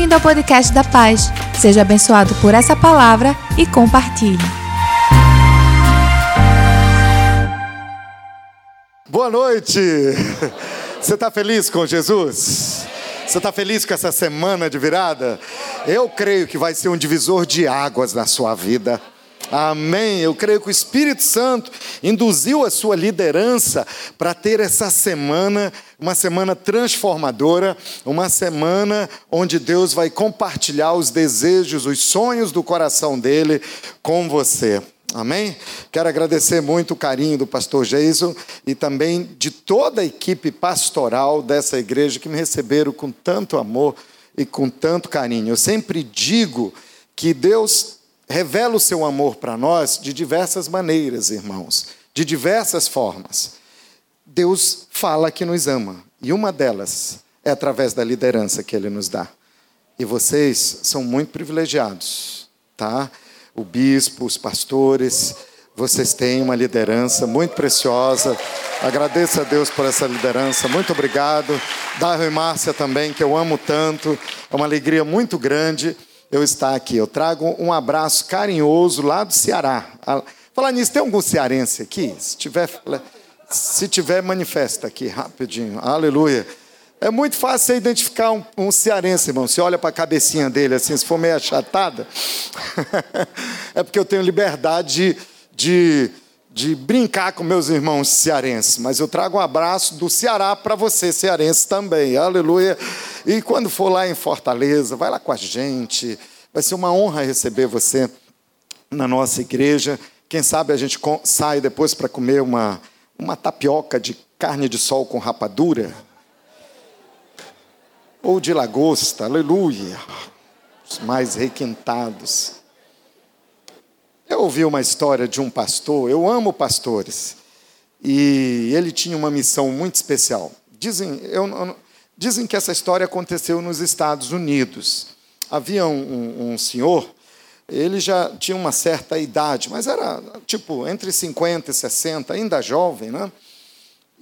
Bem-vindo ao podcast da Paz. Seja abençoado por essa palavra e compartilhe. Boa noite! Você está feliz com Jesus? Você está feliz com essa semana de virada? Eu creio que vai ser um divisor de águas na sua vida. Amém. Eu creio que o Espírito Santo induziu a sua liderança para ter essa semana, uma semana transformadora, uma semana onde Deus vai compartilhar os desejos, os sonhos do coração dele com você. Amém? Quero agradecer muito o carinho do pastor Jason e também de toda a equipe pastoral dessa igreja que me receberam com tanto amor e com tanto carinho. Eu sempre digo que Deus revela o seu amor para nós de diversas maneiras, irmãos, de diversas formas. Deus fala que nos ama, e uma delas é através da liderança que ele nos dá. E vocês são muito privilegiados, tá? O bispo, os pastores, vocês têm uma liderança muito preciosa. Agradeço a Deus por essa liderança. Muito obrigado. Darro e Márcia também, que eu amo tanto. É uma alegria muito grande eu estar aqui. Eu trago um abraço carinhoso lá do Ceará. Falar nisso, tem algum cearense aqui? Se tiver, se tiver manifesta aqui rapidinho. Aleluia. É muito fácil você identificar um, um cearense, irmão. Você olha para a cabecinha dele assim, se for meio achatada, é porque eu tenho liberdade de, de de brincar com meus irmãos cearenses, mas eu trago um abraço do Ceará para você, cearense também, aleluia. E quando for lá em Fortaleza, vai lá com a gente, vai ser uma honra receber você na nossa igreja. Quem sabe a gente sai depois para comer uma, uma tapioca de carne de sol com rapadura, ou de lagosta, aleluia, os mais requintados. Eu ouvi uma história de um pastor, eu amo pastores, e ele tinha uma missão muito especial. Dizem, eu, dizem que essa história aconteceu nos Estados Unidos. Havia um, um, um senhor, ele já tinha uma certa idade, mas era tipo entre 50 e 60, ainda jovem, né?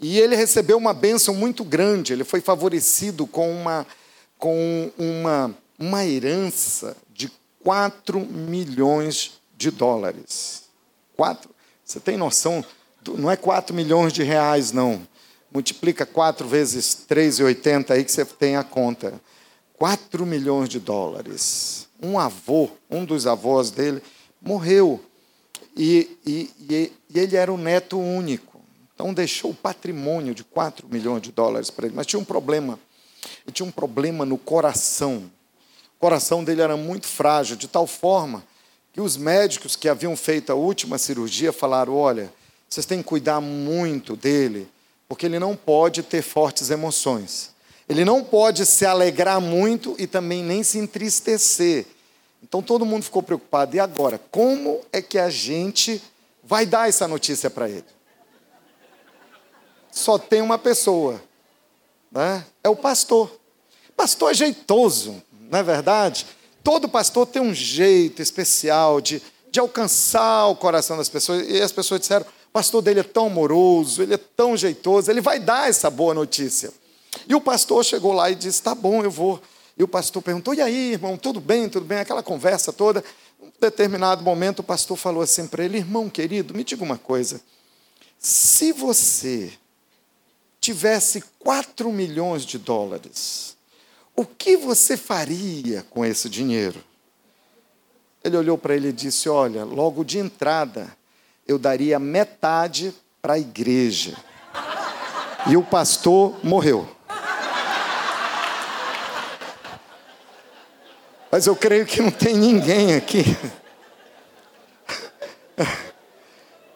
E ele recebeu uma bênção muito grande, ele foi favorecido com uma, com uma, uma herança de 4 milhões de dólares. Quatro, você tem noção? Não é 4 milhões de reais, não. Multiplica 4 vezes 3,80 aí que você tem a conta. 4 milhões de dólares. Um avô, um dos avós dele, morreu. E, e, e, e ele era o neto único. Então deixou o patrimônio de 4 milhões de dólares para ele. Mas tinha um problema. Ele tinha um problema no coração. O coração dele era muito frágil, de tal forma e os médicos que haviam feito a última cirurgia falaram: olha, vocês têm que cuidar muito dele, porque ele não pode ter fortes emoções. Ele não pode se alegrar muito e também nem se entristecer. Então todo mundo ficou preocupado. E agora, como é que a gente vai dar essa notícia para ele? Só tem uma pessoa, né? é o pastor. Pastor é jeitoso, não é verdade? Todo pastor tem um jeito especial de, de alcançar o coração das pessoas. E as pessoas disseram: o pastor dele é tão amoroso, ele é tão jeitoso, ele vai dar essa boa notícia. E o pastor chegou lá e disse: tá bom, eu vou. E o pastor perguntou: e aí, irmão, tudo bem, tudo bem? Aquela conversa toda. Em determinado momento, o pastor falou assim para ele: irmão querido, me diga uma coisa. Se você tivesse 4 milhões de dólares, o que você faria com esse dinheiro? Ele olhou para ele e disse: Olha, logo de entrada, eu daria metade para a igreja. E o pastor morreu. Mas eu creio que não tem ninguém aqui.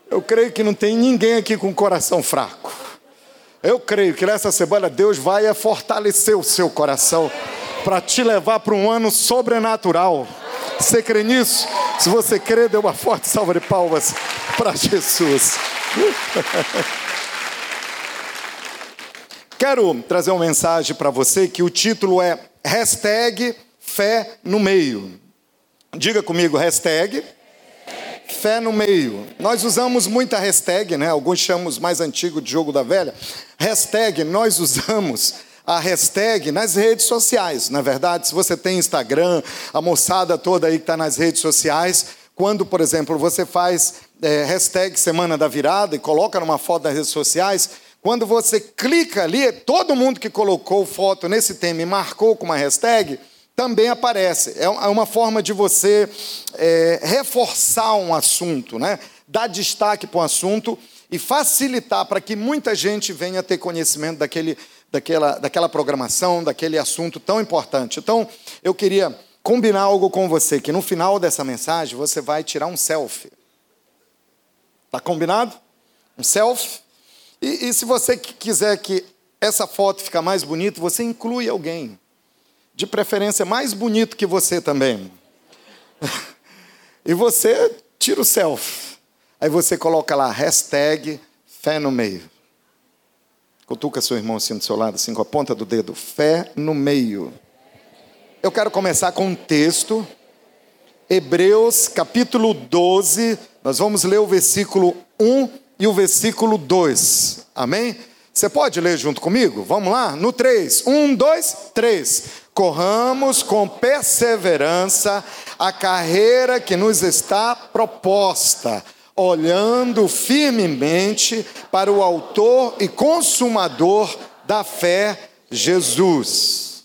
Eu creio que não tem ninguém aqui com coração fraco. Eu creio que nessa semana Deus vai fortalecer o seu coração para te levar para um ano sobrenatural. Você crê nisso? Se você crê, dê uma forte salva de palmas para Jesus. Quero trazer uma mensagem para você que o título é hashtag fé no meio. Diga comigo, hashtag fé no meio. Nós usamos muita hashtag, né? Alguns chamamos mais antigo de jogo da velha. Hashtag nós usamos a hashtag nas redes sociais. Na verdade, se você tem Instagram, a moçada toda aí que está nas redes sociais, quando, por exemplo, você faz é, hashtag Semana da Virada e coloca numa foto nas redes sociais, quando você clica ali, todo mundo que colocou foto nesse tema e marcou com uma hashtag, também aparece. É, é uma forma de você é, reforçar um assunto, né? dar destaque para um assunto e facilitar para que muita gente venha ter conhecimento daquele, daquela, daquela programação, daquele assunto tão importante. Então, eu queria combinar algo com você, que no final dessa mensagem você vai tirar um selfie. Está combinado? Um selfie e, e se você quiser que essa foto fique mais bonita, você inclui alguém. De preferência mais bonito que você também. e você tira o selfie. Aí você coloca lá, hashtag fé no meio. Cutuca seu irmão assim do seu lado, assim com a ponta do dedo. Fé no meio. Eu quero começar com um texto. Hebreus capítulo 12. Nós vamos ler o versículo 1 e o versículo 2. Amém? Você pode ler junto comigo? Vamos lá? No 3. 1, 2, 3. Corramos com perseverança a carreira que nos está proposta, olhando firmemente para o Autor e Consumador da fé, Jesus.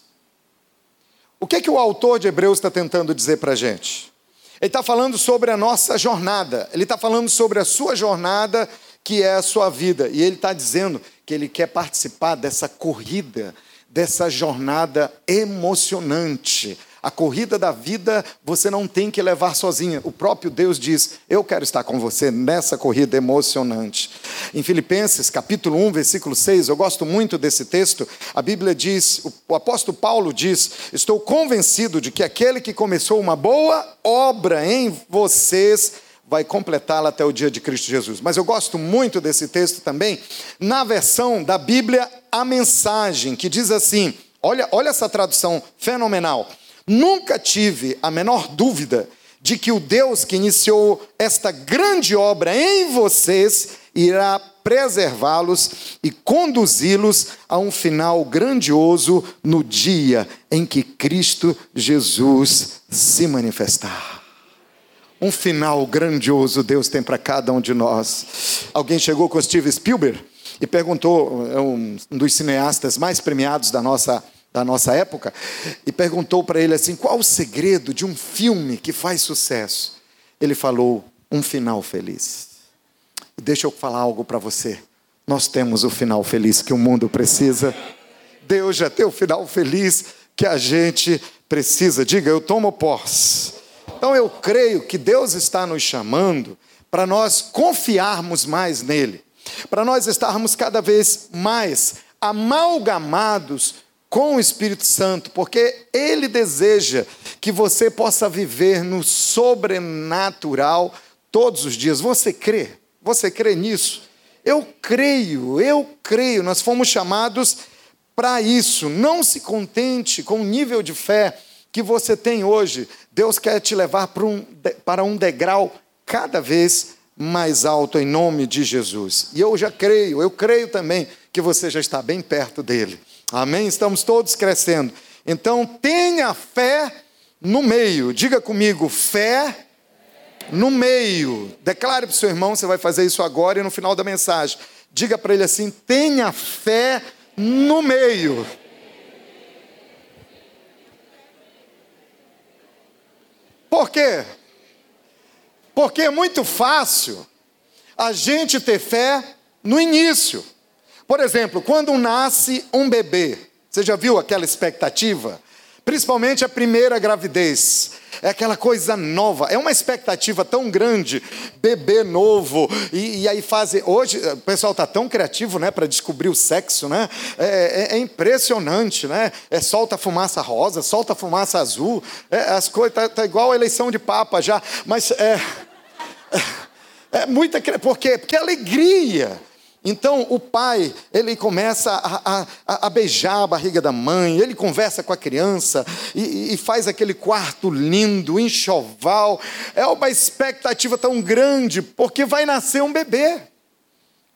O que, é que o autor de Hebreus está tentando dizer para a gente? Ele está falando sobre a nossa jornada, ele está falando sobre a sua jornada que é a sua vida. E ele está dizendo que ele quer participar dessa corrida, dessa jornada emocionante. A corrida da vida você não tem que levar sozinha. O próprio Deus diz: Eu quero estar com você nessa corrida emocionante. Em Filipenses, capítulo 1, versículo 6, eu gosto muito desse texto. A Bíblia diz, o apóstolo Paulo diz: Estou convencido de que aquele que começou uma boa obra em vocês vai completá-la até o dia de Cristo Jesus. Mas eu gosto muito desse texto também, na versão da Bíblia, a mensagem, que diz assim: olha, olha essa tradução fenomenal. Nunca tive a menor dúvida de que o Deus que iniciou esta grande obra em vocês irá preservá-los e conduzi-los a um final grandioso no dia em que Cristo Jesus se manifestar. Um final grandioso Deus tem para cada um de nós. Alguém chegou com Steve Spielberg e perguntou, é um dos cineastas mais premiados da nossa, da nossa época, e perguntou para ele assim: qual o segredo de um filme que faz sucesso? Ele falou: um final feliz. Deixa eu falar algo para você. Nós temos o final feliz que o mundo precisa. Deus já tem o final feliz que a gente precisa. Diga, eu tomo posse então eu creio que Deus está nos chamando para nós confiarmos mais nele, para nós estarmos cada vez mais amalgamados com o Espírito Santo, porque ele deseja que você possa viver no sobrenatural todos os dias. Você crê? Você crê nisso? Eu creio, eu creio. Nós fomos chamados para isso. Não se contente com o nível de fé que você tem hoje. Deus quer te levar para um, para um degrau cada vez mais alto em nome de Jesus. E eu já creio, eu creio também que você já está bem perto dele. Amém? Estamos todos crescendo. Então tenha fé no meio. Diga comigo, fé no meio. Declare para o seu irmão, você vai fazer isso agora e no final da mensagem. Diga para ele assim: tenha fé no meio. Por quê? Porque é muito fácil a gente ter fé no início. Por exemplo, quando nasce um bebê, você já viu aquela expectativa? Principalmente a primeira gravidez. É aquela coisa nova, é uma expectativa tão grande, bebê novo, e, e aí fazem. Hoje o pessoal está tão criativo né, para descobrir o sexo, né? É, é, é, impressionante, né? É solta fumaça rosa, solta fumaça azul, é, as coisas, tá, tá, igual a eleição de Papa já, mas é. É, é muita. Por quê? Porque é alegria. Então o pai, ele começa a, a, a, beijar a barriga da mãe, ele conversa com a criança e, e, faz aquele quarto lindo, enxoval. É uma expectativa tão grande, porque vai nascer um bebê.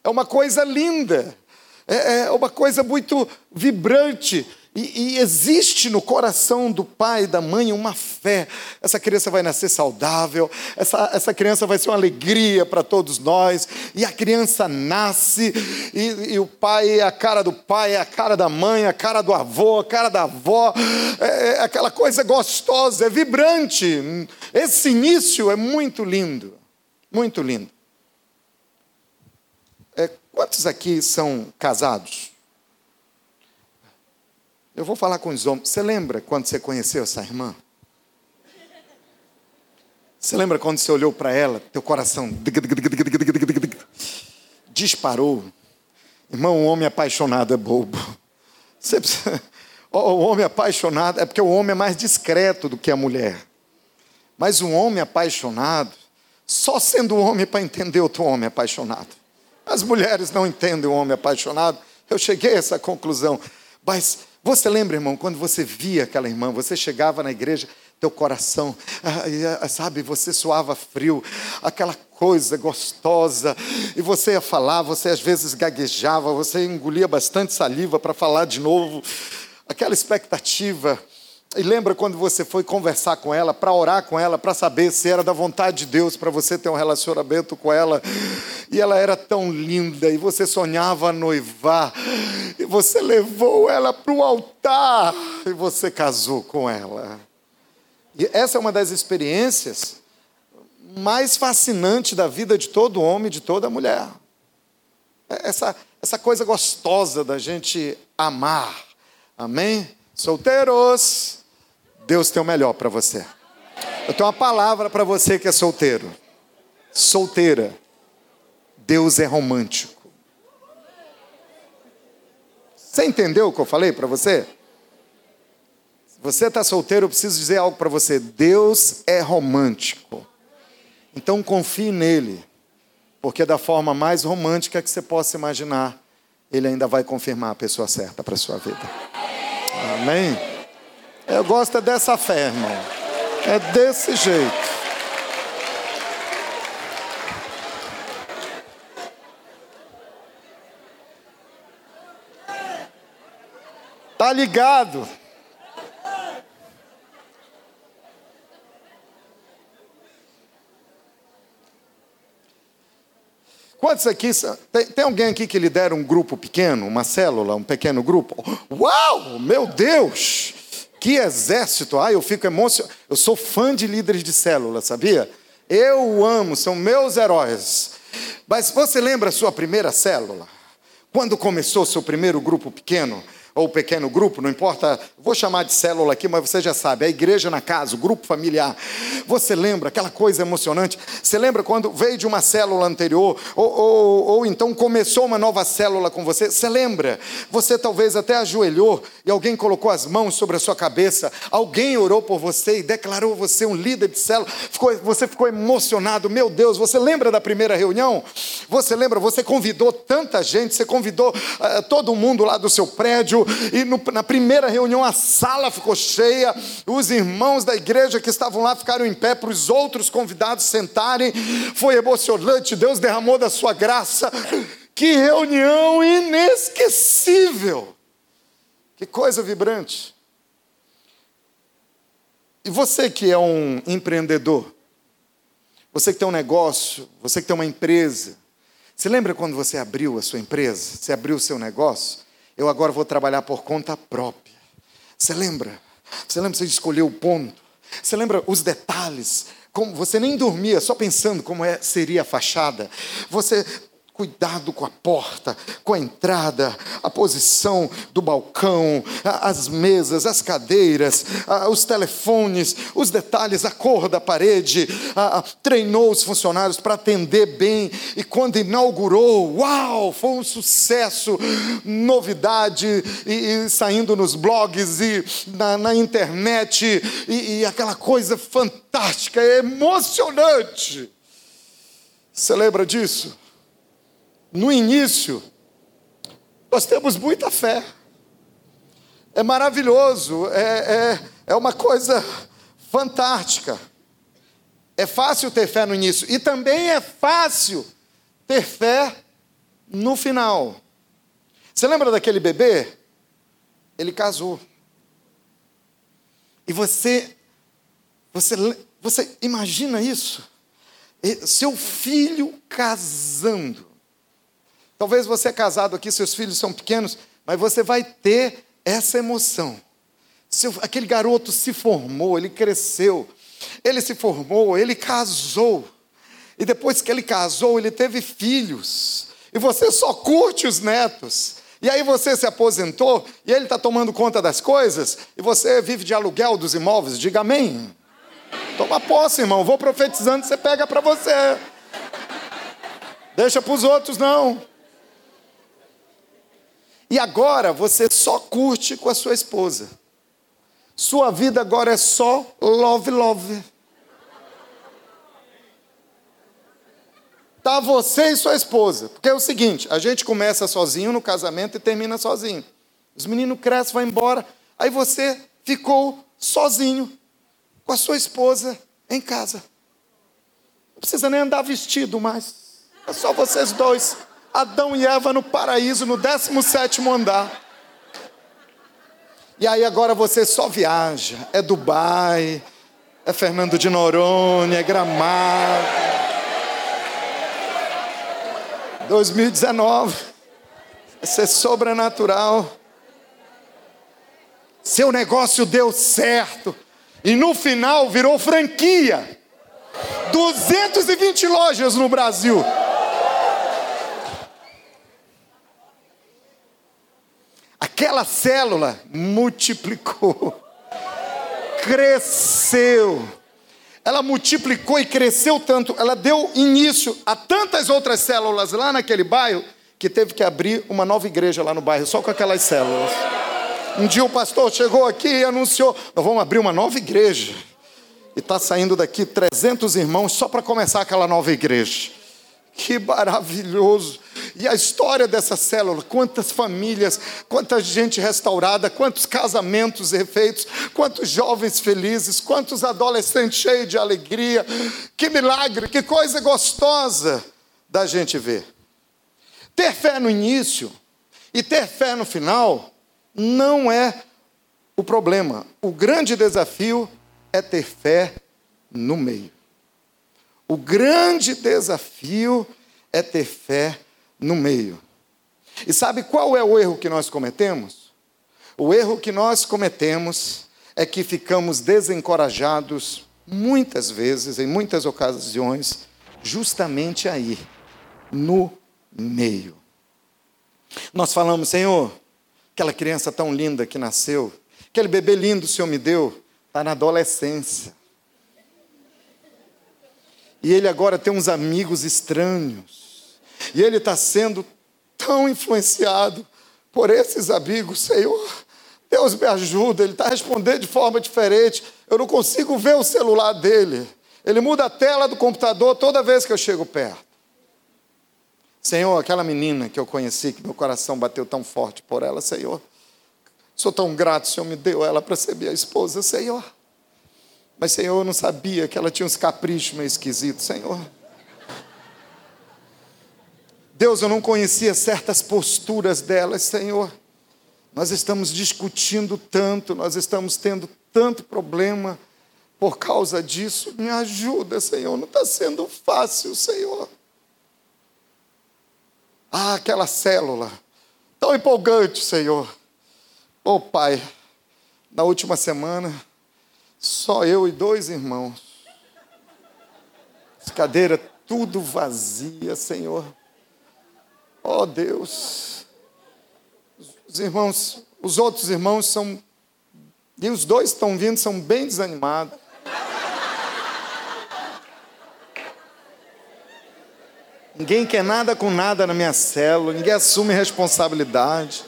É uma coisa linda. É, é uma coisa muito vibrante. E, e, existe no coração do pai e da mãe uma fé. Essa criança vai nascer saudável, essa, essa criança vai ser uma alegria para todos nós. E a criança nasce, e, e, o pai é a cara do pai, é a cara da mãe, é a cara do avô, a cara da avó. É, é aquela coisa gostosa, é vibrante. Esse início é muito lindo, muito lindo. É, quantos aqui são casados? Eu vou falar com os homens. Você lembra quando você conheceu essa irmã? Você lembra quando você olhou para ela, teu coração disparou? Irmão, o homem apaixonado é bobo. Você precisa... O homem apaixonado é porque o homem é mais discreto do que a mulher. Mas um homem apaixonado, só sendo homem para entender outro homem apaixonado. As mulheres não entendem o homem apaixonado. Eu cheguei a essa conclusão. Mas você lembra, irmão, quando você via aquela irmã, você chegava na igreja, teu coração, sabe, você suava frio, aquela coisa gostosa, e você ia falar, você às vezes gaguejava, você engolia bastante saliva para falar de novo, aquela expectativa. E lembra quando você foi conversar com ela, para orar com ela, para saber se era da vontade de Deus para você ter um relacionamento com ela. E ela era tão linda, e você sonhava noivar, você levou ela para o altar, e você casou com ela. E essa é uma das experiências mais fascinantes da vida de todo homem de toda mulher. É essa, essa coisa gostosa da gente amar. Amém? Solteiros, Deus tem o melhor para você. Eu tenho uma palavra para você que é solteiro. Solteira. Deus é romântico. Você entendeu o que eu falei para você? Se você está solteiro, eu preciso dizer algo para você. Deus é romântico. Então confie nele, porque da forma mais romântica que você possa imaginar, ele ainda vai confirmar a pessoa certa para sua vida. Amém? Eu gosto dessa fé, irmão. É desse jeito. Tá ligado? Quantos aqui. Tem, tem, alguém aqui que lidera um grupo pequeno, uma célula, um pequeno grupo? Uau! Meu Deus! Que exército! Ah, eu fico emocionado. Eu sou fã de líderes de célula, sabia? Eu amo, são meus heróis. Mas você lembra a sua primeira célula? Quando começou seu primeiro grupo pequeno? Ou pequeno grupo, não importa, vou chamar de célula aqui, mas você já sabe, a igreja na casa, o grupo familiar. Você lembra aquela coisa emocionante? Você lembra quando veio de uma célula anterior, ou, ou, ou então começou uma nova célula com você? Você lembra? Você talvez até ajoelhou e alguém colocou as mãos sobre a sua cabeça, alguém orou por você e declarou você um líder de célula, ficou, você ficou emocionado, meu Deus, você lembra da primeira reunião? Você lembra, você convidou tanta gente, você convidou uh, todo mundo lá do seu prédio, e no, na primeira reunião a sala ficou cheia, os irmãos da igreja que estavam lá ficaram em pé para os outros convidados sentarem, foi emocionante, Deus derramou da sua graça, que reunião inesquecível, que coisa vibrante. E você que é um empreendedor, você que tem um negócio, você que tem uma empresa, você lembra quando você abriu a sua empresa? Você abriu o seu negócio? Eu agora vou trabalhar por conta própria. Você lembra? Você lembra você escolheu o ponto? Você lembra os detalhes? Como você nem dormia só pensando como é, seria a fachada. Você Cuidado com a porta, com a entrada, a posição do balcão, as mesas, as cadeiras, os telefones, os detalhes, a cor da parede. Treinou os funcionários para atender bem e quando inaugurou, uau, foi um sucesso, novidade e, e saindo nos blogs e na, na internet e, e aquela coisa fantástica, emocionante. Você lembra disso? No início, nós temos muita fé. É maravilhoso, é, é, é uma coisa fantástica. É fácil ter fé no início e também é fácil ter fé no final. Você lembra daquele bebê? Ele casou. E você, você, você imagina isso? Seu filho casando. Talvez você é casado aqui, seus filhos são pequenos, mas você vai ter essa emoção. Seu, aquele garoto se formou, ele cresceu, ele se formou, ele casou. E depois que ele casou, ele teve filhos. E você só curte os netos. E aí você se aposentou e ele está tomando conta das coisas e você vive de aluguel dos imóveis. Diga amém. Toma posse, irmão. Vou profetizando, você pega para você. Deixa para os outros, não. E agora você só curte com a sua esposa. Sua vida agora é só love, love. Tá você e sua esposa. Porque é o seguinte, a gente começa sozinho no casamento e termina sozinho. Os meninos crescem, vão embora. Aí você ficou sozinho com a sua esposa em casa. Não precisa nem andar vestido mais. É só vocês dois. Adão e Eva no paraíso, no 17 andar. E aí agora você só viaja. É Dubai, é Fernando de Noronha, é Gramado. 2019. Vai ser sobrenatural. Seu negócio deu certo. E no final virou franquia. 220 lojas no Brasil. Aquela célula multiplicou, cresceu ela multiplicou e cresceu tanto, ela deu início a tantas outras células lá naquele bairro, que teve que abrir uma nova igreja lá no bairro, só com aquelas células. Um dia o pastor chegou aqui e anunciou: Nós vamos abrir uma nova igreja. E está saindo daqui 300 irmãos só para começar aquela nova igreja. Que maravilhoso! E a história dessa célula, quantas famílias, quanta gente restaurada, quantos casamentos refeitos, quantos jovens felizes, quantos adolescentes cheios de alegria. Que milagre, que coisa gostosa da gente ver. Ter fé no início e ter fé no final não é o problema. O grande desafio é ter fé no meio. O grande desafio é ter fé no meio. E sabe qual é o erro que nós cometemos? O erro que nós cometemos é que ficamos desencorajados muitas vezes, em muitas ocasiões, justamente aí, no meio. Nós falamos, Senhor, aquela criança tão linda que nasceu, aquele bebê lindo o Senhor me deu, está na adolescência. E ele agora tem uns amigos estranhos. E ele está sendo tão influenciado por esses amigos. Senhor, Deus me ajuda. Ele está respondendo de forma diferente. Eu não consigo ver o celular dele. Ele muda a tela do computador toda vez que eu chego perto. Senhor, aquela menina que eu conheci, que meu coração bateu tão forte por ela, Senhor. Sou tão grato, o Senhor me deu ela para ser minha esposa, Senhor. Mas, Senhor, eu não sabia que ela tinha uns caprichos meio esquisitos, Senhor. Deus, eu não conhecia certas posturas delas, Senhor. Nós estamos discutindo tanto, nós estamos tendo tanto problema por causa disso. Me ajuda, Senhor. Não está sendo fácil, Senhor. Ah, aquela célula, tão empolgante, Senhor. Oh, Pai, na última semana só eu e dois irmãos. As cadeiras tudo vazia, Senhor. Oh, Deus. Os irmãos, os outros irmãos são. E os dois estão vindo, são bem desanimados. Ninguém quer nada com nada na minha célula, ninguém assume responsabilidade,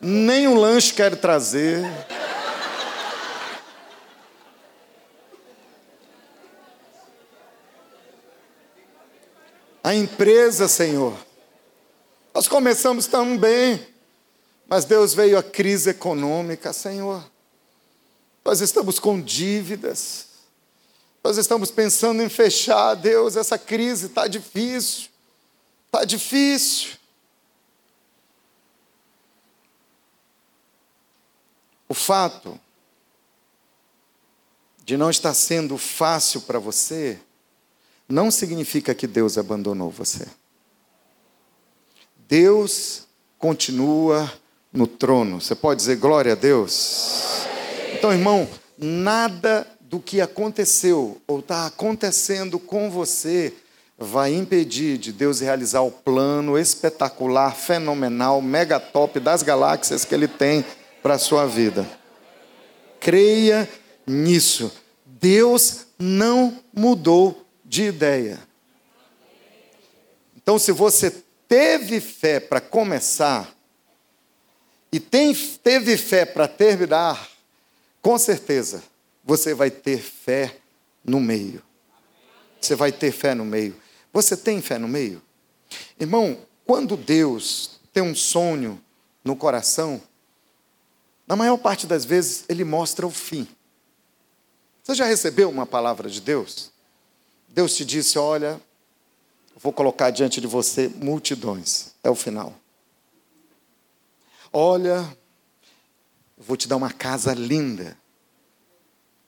nem o lanche quer trazer. a empresa, Senhor. Nós começamos tão bem, mas Deus veio a crise econômica, Senhor. Nós estamos com dívidas. Nós estamos pensando em fechar, Deus, essa crise está difícil. Está difícil. o fato de não estar sendo fácil para você, não significa que Deus abandonou você. Deus continua no trono. Você pode dizer glória a Deus? Então, irmão, nada do que aconteceu ou está acontecendo com você vai impedir de Deus realizar o plano espetacular, fenomenal, mega top das galáxias que Ele tem para a sua vida. Creia nisso. Deus não mudou de ideia. Então, se você teve fé para começar e tem, teve fé para terminar, com certeza você vai ter fé no meio. Você vai ter fé no meio. Você tem fé no meio? Irmão, quando Deus tem um sonho no coração, na maior parte das vezes ele mostra o fim. Você já recebeu uma palavra de Deus? Deus te disse: Olha, vou colocar diante de você multidões. É o final. Olha, vou te dar uma casa linda.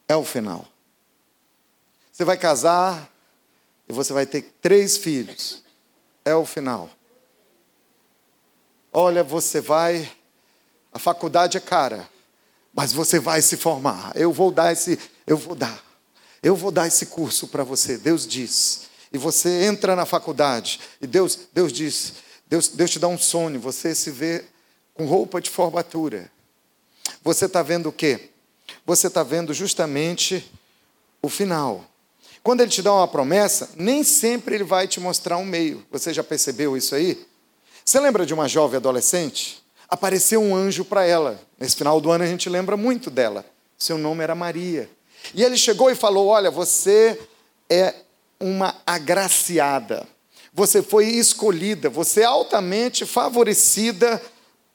É o final. Você vai casar e você vai ter três filhos. É o final. Olha, você vai. A faculdade é cara, mas você vai se formar. Eu vou dar esse, eu vou dar. Eu vou dar esse curso para você. Deus diz e você entra na faculdade e Deus, Deus diz, Deus, Deus te dá um sonho, você se vê com roupa de formatura. Você está vendo o quê? Você está vendo justamente o final. Quando ele te dá uma promessa, nem sempre ele vai te mostrar um meio. Você já percebeu isso aí? Você lembra de uma jovem adolescente? Apareceu um anjo para ela. Nesse final do ano a gente lembra muito dela. Seu nome era Maria. E ele chegou e falou: Olha, você é uma agraciada. Você foi escolhida, você é altamente favorecida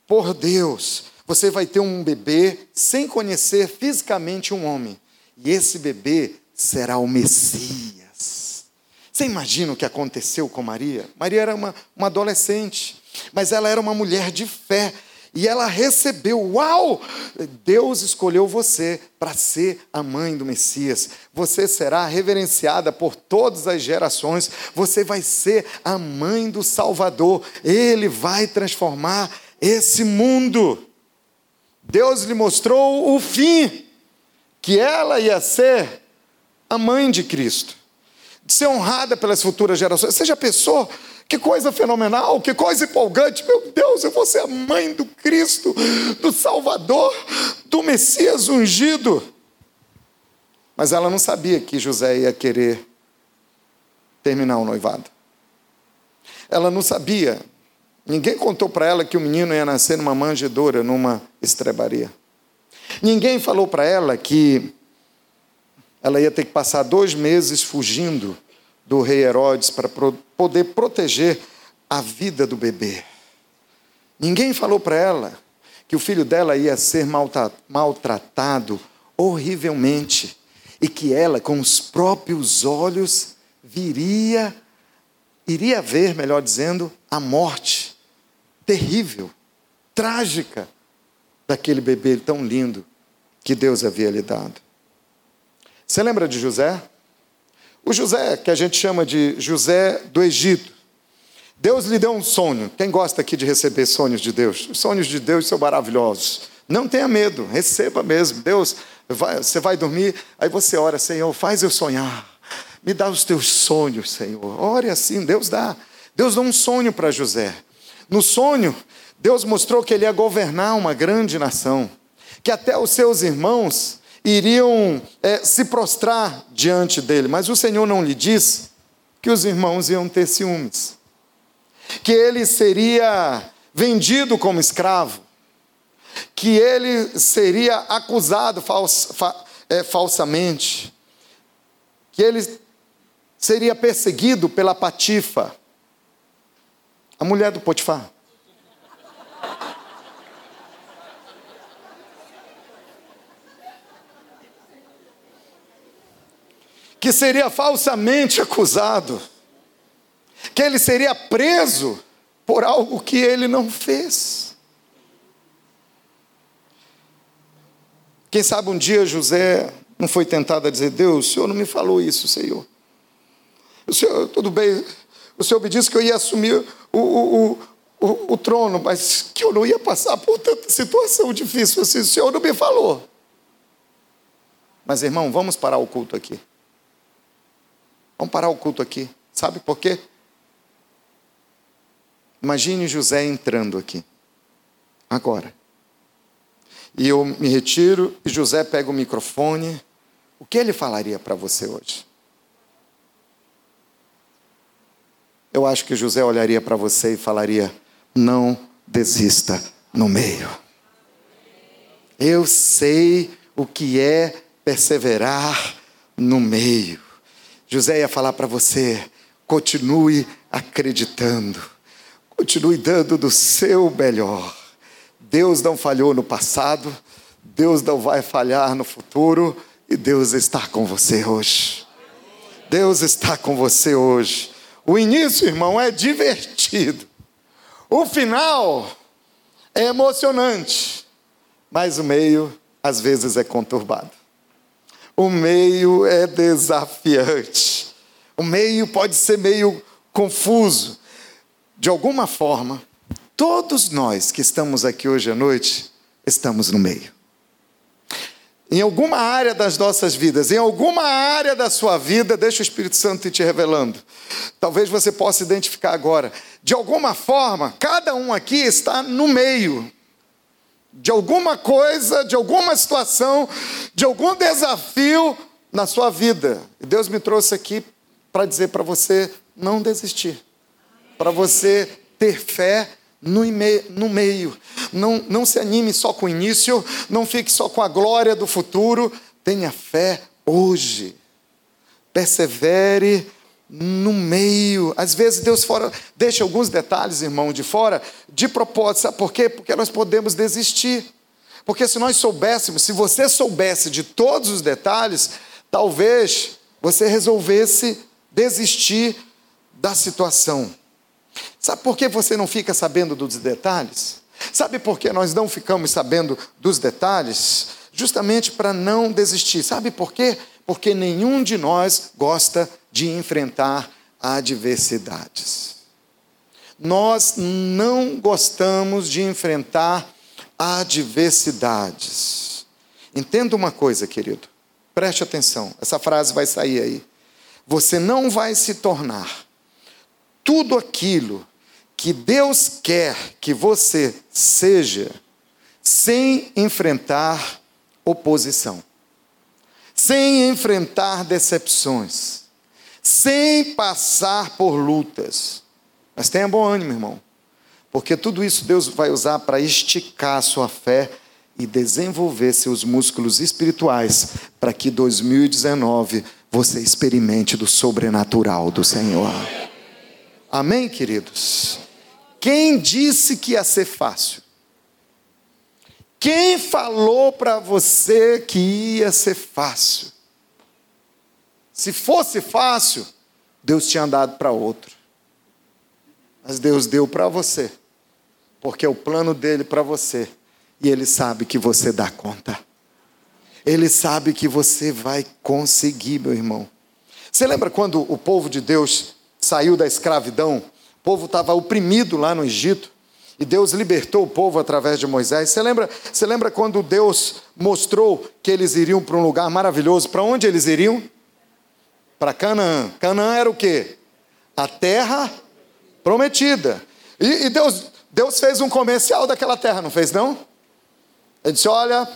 por Deus. Você vai ter um bebê sem conhecer fisicamente um homem. E esse bebê será o Messias. Você imagina o que aconteceu com Maria? Maria era uma, uma adolescente, mas ela era uma mulher de fé. E ela recebeu, uau! Deus escolheu você para ser a mãe do Messias. Você será reverenciada por todas as gerações. Você vai ser a mãe do Salvador. Ele vai transformar esse mundo. Deus lhe mostrou o fim, que ela ia ser a mãe de Cristo, de ser honrada pelas futuras gerações. Já pensou que coisa fenomenal, que coisa empolgante. Meu Deus, eu vou ser a mãe do Cristo, do Salvador, do Messias ungido. Mas ela não sabia que José ia querer terminar o noivado. Ela não sabia. Ninguém contou para ela que o menino ia nascer numa manjedoura, numa estrebaria. Ninguém falou para ela que ela ia ter que passar dois meses fugindo do rei Herodes para poder proteger a vida do bebê. Ninguém falou para ela que o filho dela ia ser maltratado horrivelmente e que ela, com os próprios olhos, viria, iria ver, melhor dizendo, a morte terrível, trágica daquele bebê tão lindo que Deus havia lhe dado. Você lembra de José? O José, que a gente chama de José do Egito. Deus lhe deu um sonho. Quem gosta aqui de receber sonhos de Deus? Os sonhos de Deus são maravilhosos. Não tenha medo, receba mesmo. Deus, vai, você vai dormir, aí você ora, Senhor, faz eu sonhar. Me dá os teus sonhos, Senhor. Ore assim, Deus dá. Deus dá um sonho para José. No sonho, Deus mostrou que ele ia governar uma grande nação, que até os seus irmãos iriam é, se prostrar diante dele, mas o Senhor não lhe disse que os irmãos iam ter ciúmes, que ele seria vendido como escravo, que ele seria acusado fa, é, falsamente, que ele seria perseguido pela Patifa, a mulher do Potifar. Seria falsamente acusado, que ele seria preso por algo que ele não fez. Quem sabe um dia José não foi tentado a dizer: Deus, o senhor não me falou isso, Senhor. O senhor, tudo bem, o senhor me disse que eu ia assumir o, o, o, o trono, mas que eu não ia passar por tanta situação difícil assim. O senhor não me falou. Mas, irmão, vamos parar o culto aqui. Vamos parar o culto aqui. Sabe por quê? Imagine José entrando aqui. Agora. E eu me retiro e José pega o microfone. O que ele falaria para você hoje? Eu acho que José olharia para você e falaria: não desista no meio. Eu sei o que é perseverar no meio. José ia falar para você: continue acreditando, continue dando do seu melhor. Deus não falhou no passado, Deus não vai falhar no futuro e Deus está com você hoje. Deus está com você hoje. O início, irmão, é divertido. O final é emocionante, mas o meio às vezes é conturbado. O meio é desafiante. O meio pode ser meio confuso. De alguma forma, todos nós que estamos aqui hoje à noite, estamos no meio. Em alguma área das nossas vidas, em alguma área da sua vida, deixa o Espírito Santo te revelando. Talvez você possa identificar agora. De alguma forma, cada um aqui está no meio de alguma coisa, de alguma situação, de algum desafio na sua vida. E Deus me trouxe aqui para dizer para você não desistir, para você ter fé no, no meio. Não, não se anime só com o início, não fique só com a glória do futuro. Tenha fé hoje. Persevere no meio. Às vezes Deus fora, deixa alguns detalhes, irmão, de fora, de propósito. Sabe por quê? Porque nós podemos desistir. Porque se nós soubéssemos, se você soubesse de todos os detalhes, talvez você resolvesse desistir da situação. Sabe por que você não fica sabendo dos detalhes? Sabe por que nós não ficamos sabendo dos detalhes? Justamente para não desistir. Sabe por quê? Porque nenhum de nós gosta de enfrentar adversidades. Nós não gostamos de enfrentar adversidades. Entenda uma coisa, querido. Preste atenção. Essa frase vai sair aí. Você não vai se tornar tudo aquilo que Deus quer que você seja sem enfrentar oposição, sem enfrentar decepções, sem passar por lutas. Mas tenha bom ânimo, irmão, porque tudo isso Deus vai usar para esticar sua fé e desenvolver seus músculos espirituais para que 2019 você experimente do sobrenatural do Senhor. Amém, queridos? Quem disse que ia ser fácil? Quem falou para você que ia ser fácil? Se fosse fácil, Deus tinha dado para outro. Mas Deus deu para você, porque é o plano dele para você, e ele sabe que você dá conta. Ele sabe que você vai conseguir, meu irmão. Você lembra quando o povo de Deus saiu da escravidão, o povo estava oprimido lá no Egito, e Deus libertou o povo através de Moisés. Você lembra, você lembra quando Deus mostrou que eles iriam para um lugar maravilhoso? Para onde eles iriam? Para Canaã. Canaã era o quê? A terra prometida. E, e, Deus, Deus fez um comercial daquela terra, não fez não? Ele disse: olha,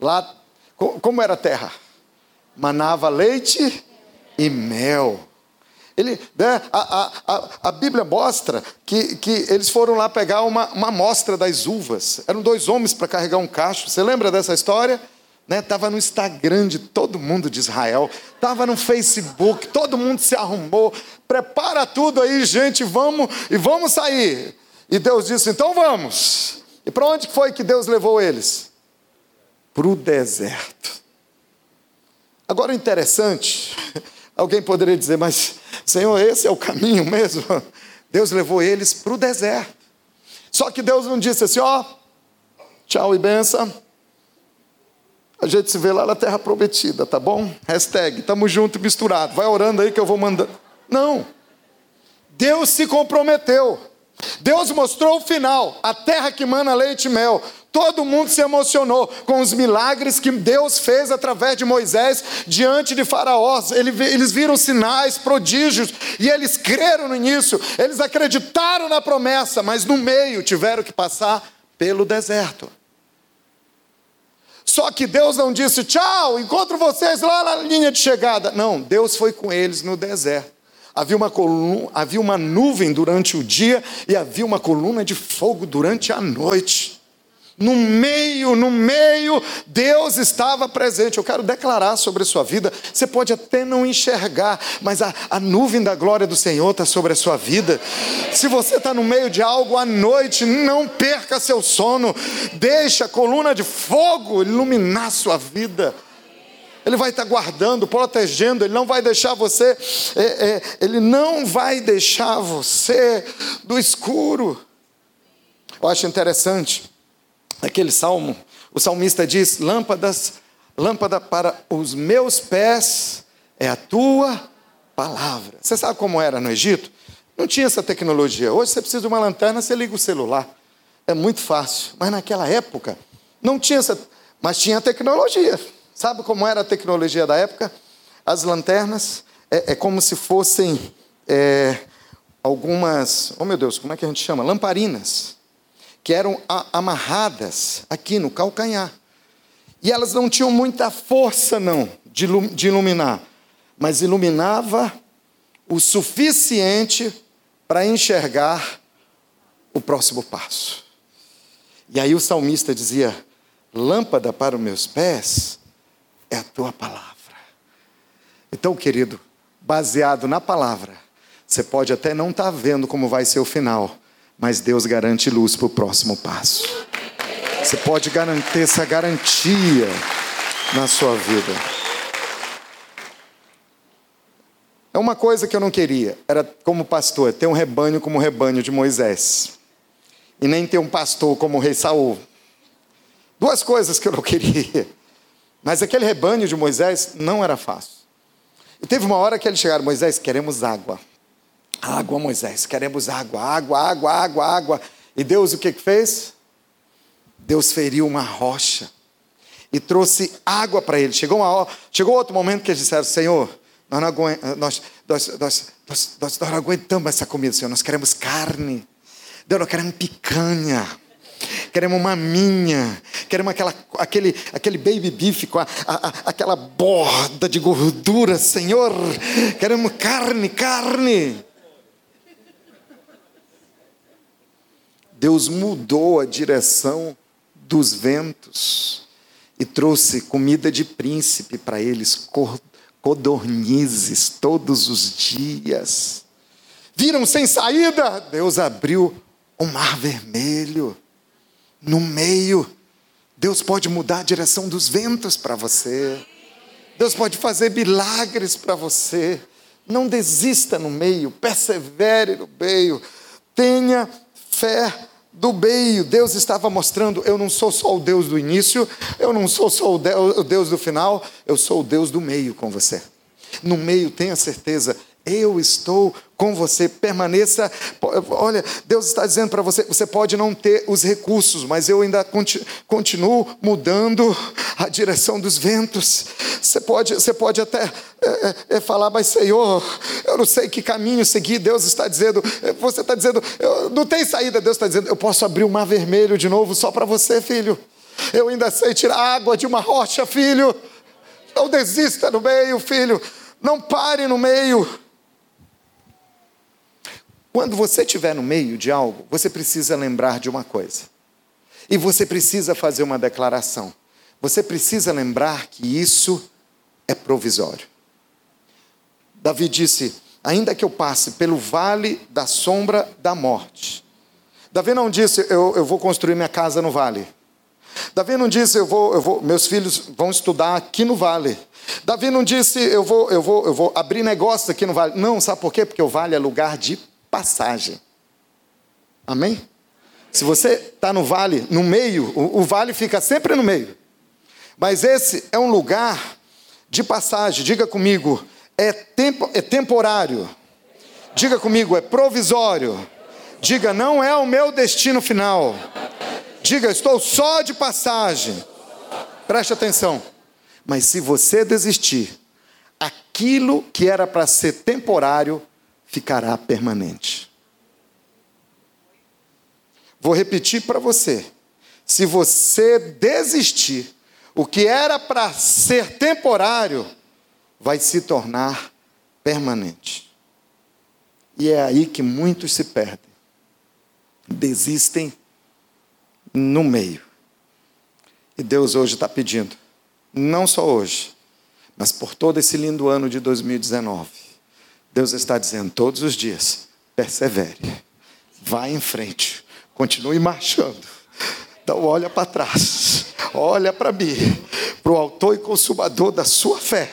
lá, como era a terra? Manava leite e mel. Ele, né, a, a, a, Bíblia mostra que, que eles foram lá pegar uma, uma amostra das uvas. Eram dois homens para carregar um cacho. Você lembra dessa história? Estava né? no Instagram de todo mundo de Israel, estava no Facebook, todo mundo se arrumou. Prepara tudo aí, gente, vamos e vamos sair. E Deus disse: então vamos. E para onde foi que Deus levou eles? Para o deserto. Agora o interessante, alguém poderia dizer, mas Senhor, esse é o caminho mesmo. Deus levou eles para o deserto. Só que Deus não disse assim, ó, tchau e benção. A gente se vê lá na Terra Prometida, tá bom? Hashtag, tamo junto e misturado. Vai orando aí que eu vou mandando. Não. Deus se comprometeu. Deus mostrou o final, a terra que mana leite e mel. Todo mundo se emocionou com os milagres que Deus fez através de Moisés diante de Faraó. Eles viram sinais, prodígios, e eles creram nisso. Eles acreditaram na promessa, mas no meio tiveram que passar pelo deserto. Só que Deus não disse tchau, encontro vocês lá na linha de chegada. Não, Deus foi com eles no deserto. Havia uma, coluna, havia uma nuvem durante o dia e havia uma coluna de fogo durante a noite. No meio, no meio, Deus estava presente. Eu quero declarar sobre a sua vida. Você pode até não enxergar, mas a, a nuvem da glória do Senhor está sobre a sua vida. Se você está no meio de algo à noite, não perca seu sono. Deixa a coluna de fogo iluminar sua vida. Ele vai estar guardando, protegendo, Ele não vai deixar você, é, é, Ele não vai deixar você do escuro. Eu acho interessante aquele salmo, o salmista diz: lâmpadas, lâmpada para os meus pés é a tua palavra. Você sabe como era no Egito? Não tinha essa tecnologia. Hoje você precisa de uma lanterna, você liga o celular. É muito fácil. Mas naquela época não tinha essa, mas tinha tecnologia. Sabe como era a tecnologia da época? As lanternas é, é como se fossem é, algumas, oh meu Deus, como é que a gente chama? Lamparinas, que eram amarradas aqui no calcanhar. E elas não tinham muita força, não, de, de iluminar, mas iluminava o suficiente para enxergar o próximo passo. E aí o salmista dizia: lâmpada para os meus pés é a tua palavra. Então, querido, baseado na palavra, você pode até não estar tá vendo como vai ser o final, mas Deus garante luz para o próximo passo. Você pode garantir essa garantia na sua vida. É uma coisa que eu não queria, era como pastor, ter um rebanho como o rebanho de Moisés. E nem ter um pastor como o rei Saul. Duas coisas que eu não queria. Mas aquele rebanho de Moisés não era fácil. E teve uma hora que eles chegaram, Moisés, queremos água. Água, Moisés, queremos água, água, água, água, água. E Deus o que fez? Deus feriu uma rocha e trouxe água para eles. Chegou, uma, chegou outro momento que eles disseram, Senhor, nós não, aguentamos, nós, nós, nós, nós, não aguentamos essa comida, Senhor, nós queremos carne. Deus, nós queremos picanha queremos maminha, queremos aquela, aquele, aquele baby beef com a, a, a, aquela borda de gordura, Senhor, queremos carne, carne. Deus mudou a direção dos ventos e trouxe comida de príncipe para eles, codornizes todos os dias. Viram sem saída? Deus abriu o mar vermelho no meio. Deus pode mudar a direção dos ventos para você. Deus pode fazer milagres para você. Não desista no meio, persevere no meio. Tenha fé do meio. Deus estava mostrando: eu não sou só o Deus do início, eu não sou só o Deus do final, eu sou o Deus do meio com você. No meio, tenha certeza, eu estou com você, permaneça. Olha, Deus está dizendo para você: você pode não ter os recursos, mas eu ainda continuo mudando a direção dos ventos. Você pode, você pode até é, é, é, falar, mas Senhor, eu não sei que caminho seguir. Deus está dizendo, você está dizendo, não tem saída. Deus está dizendo, eu posso abrir o mar vermelho de novo só para você, filho. Eu ainda sei tirar água de uma rocha, filho. Não desista no meio, filho. Não pare no meio. Quando você estiver no meio de algo, você precisa lembrar de uma coisa. E você precisa fazer uma declaração. Você precisa lembrar que isso é provisório. Davi disse: Ainda que eu passe pelo vale da sombra da morte. Davi não disse: Eu, eu vou construir minha casa no vale. Davi não disse: eu vou, eu vou, Meus filhos vão estudar aqui no vale. Davi não disse: Eu vou, eu vou, eu vou abrir negócio aqui no vale. Não, sabe por quê? Porque o vale é lugar de passagem. Amém? Se você está no vale, no meio, o, o, vale fica sempre no meio. Mas esse é um lugar de passagem. Diga comigo, é, tempo, é temporário. Diga comigo, é provisório. Diga, não é o meu destino final. Diga, estou só de passagem. Preste atenção. Mas se você desistir, aquilo que era para ser temporário ficará permanente. Vou repetir para você. Se você desistir, o que era para ser temporário vai se tornar permanente. E é aí que muitos se perdem. Desistem no meio. E Deus hoje está pedindo, não só hoje, mas por todo esse lindo ano de 2019. Deus está dizendo todos os dias: persevere, vá em frente, continue marchando. Então, olha para trás, olha para mim, para o autor e consumador da sua fé.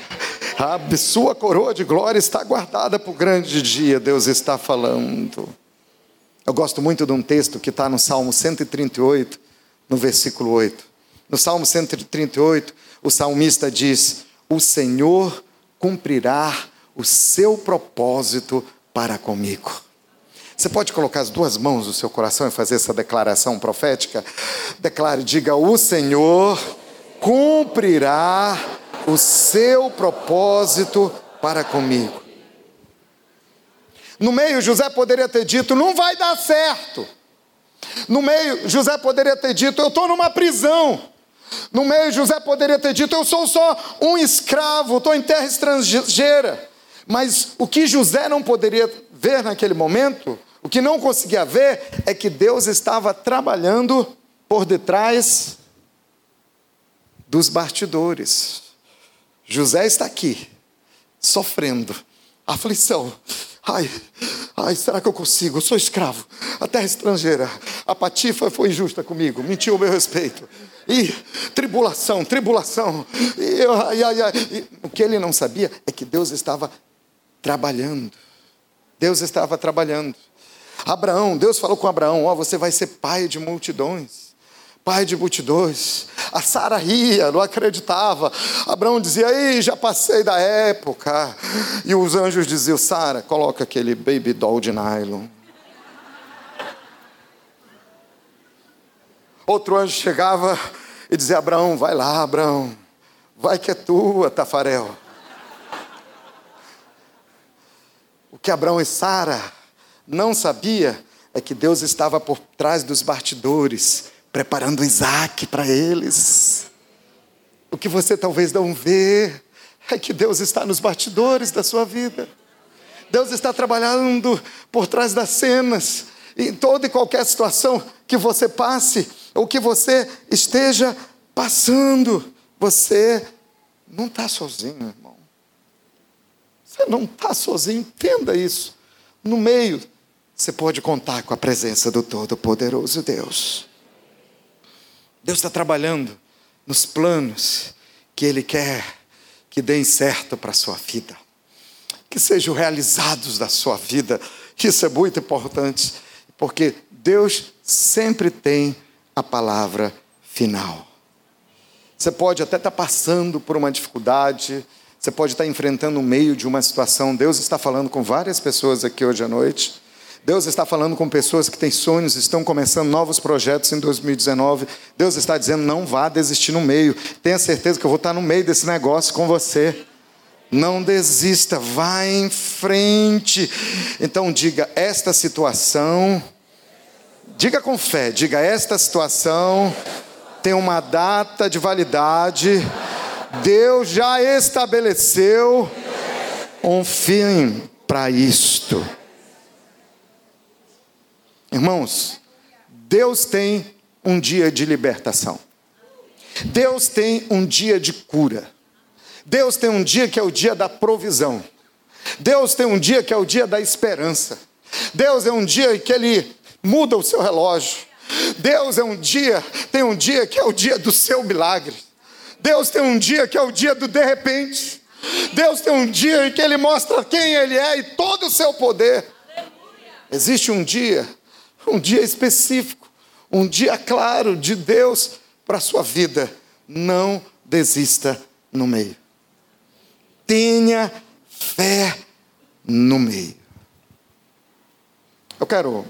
A sua coroa de glória está guardada para o grande dia, Deus está falando. Eu gosto muito de um texto que está no Salmo 138, no versículo 8. No Salmo 138, o salmista diz: O Senhor cumprirá o seu propósito para comigo. Você pode colocar as duas mãos no seu coração e fazer essa declaração profética? Declare, diga: O Senhor cumprirá o seu propósito para comigo. No meio, José poderia ter dito: Não vai dar certo. No meio, José poderia ter dito: Eu estou numa prisão. No meio, José poderia ter dito: Eu sou só um escravo, estou em terra estrangeira. Mas o que José não poderia ver naquele momento, o que não conseguia ver, é que Deus estava trabalhando por detrás dos bastidores. José está aqui, sofrendo, aflição, Ai, ai, será que eu consigo? Eu sou escravo. A terra estrangeira. A patifa foi injusta comigo, mentiu o meu respeito. E tribulação, tribulação. E, ai, ai, ai. E, o que ele não sabia é que Deus estava trabalhando. Deus estava trabalhando. Abraão, Deus falou com Abraão: Ó, oh, você vai ser pai de multidões pai de multidões. A Sara ria, não acreditava. Abraão dizia: Ei, já passei da época. E os anjos diziam: Sara, coloca aquele baby doll de nylon. Outro anjo chegava e dizia: Abraão, vai lá, Abraão. Vai que é tua, Tafarel. O que Abraão e Sara não sabia é que Deus estava por trás dos bastidores preparando Isaac para eles. O que você talvez não vê é que Deus está nos bastidores da sua vida. Deus está trabalhando por trás das cenas, em toda e qualquer situação que você passe, ou que você esteja passando, você não está sozinho, irmão. Você não está sozinho, entenda isso. No meio, você pode contar com a presença do Todo-Poderoso Deus. Deus está trabalhando nos planos que Ele quer que deem certo para a sua vida, que sejam realizados na sua vida. Isso é muito importante, porque Deus sempre tem a palavra final. Você pode até estar passando por uma dificuldade, você pode estar enfrentando o meio de uma situação. Deus está falando com várias pessoas aqui hoje à noite. Deus está falando com pessoas que têm sonhos, estão começando novos projetos em 2019. Deus está dizendo: não vá desistir no meio. Tenha certeza que eu vou estar no meio desse negócio com você. Não desista, vá em frente. Então diga: esta situação, diga com fé, diga: esta situação tem uma data de validade. Deus já estabeleceu um fim para isto. Irmãos, Deus tem um dia de libertação. Deus tem um dia de cura. Deus tem um dia que é o dia da provisão. Deus tem um dia que é o dia da esperança. Deus é um dia que ele muda o seu relógio. Deus é um dia, tem um dia que é o dia do seu milagre. Deus tem um dia que é o dia do de repente. Deus tem um dia em que ele mostra quem ele é e todo o seu poder. Existe um dia um dia específico, um dia claro de Deus para a sua vida. não desista no meio. Tenha fé no meio. Eu quero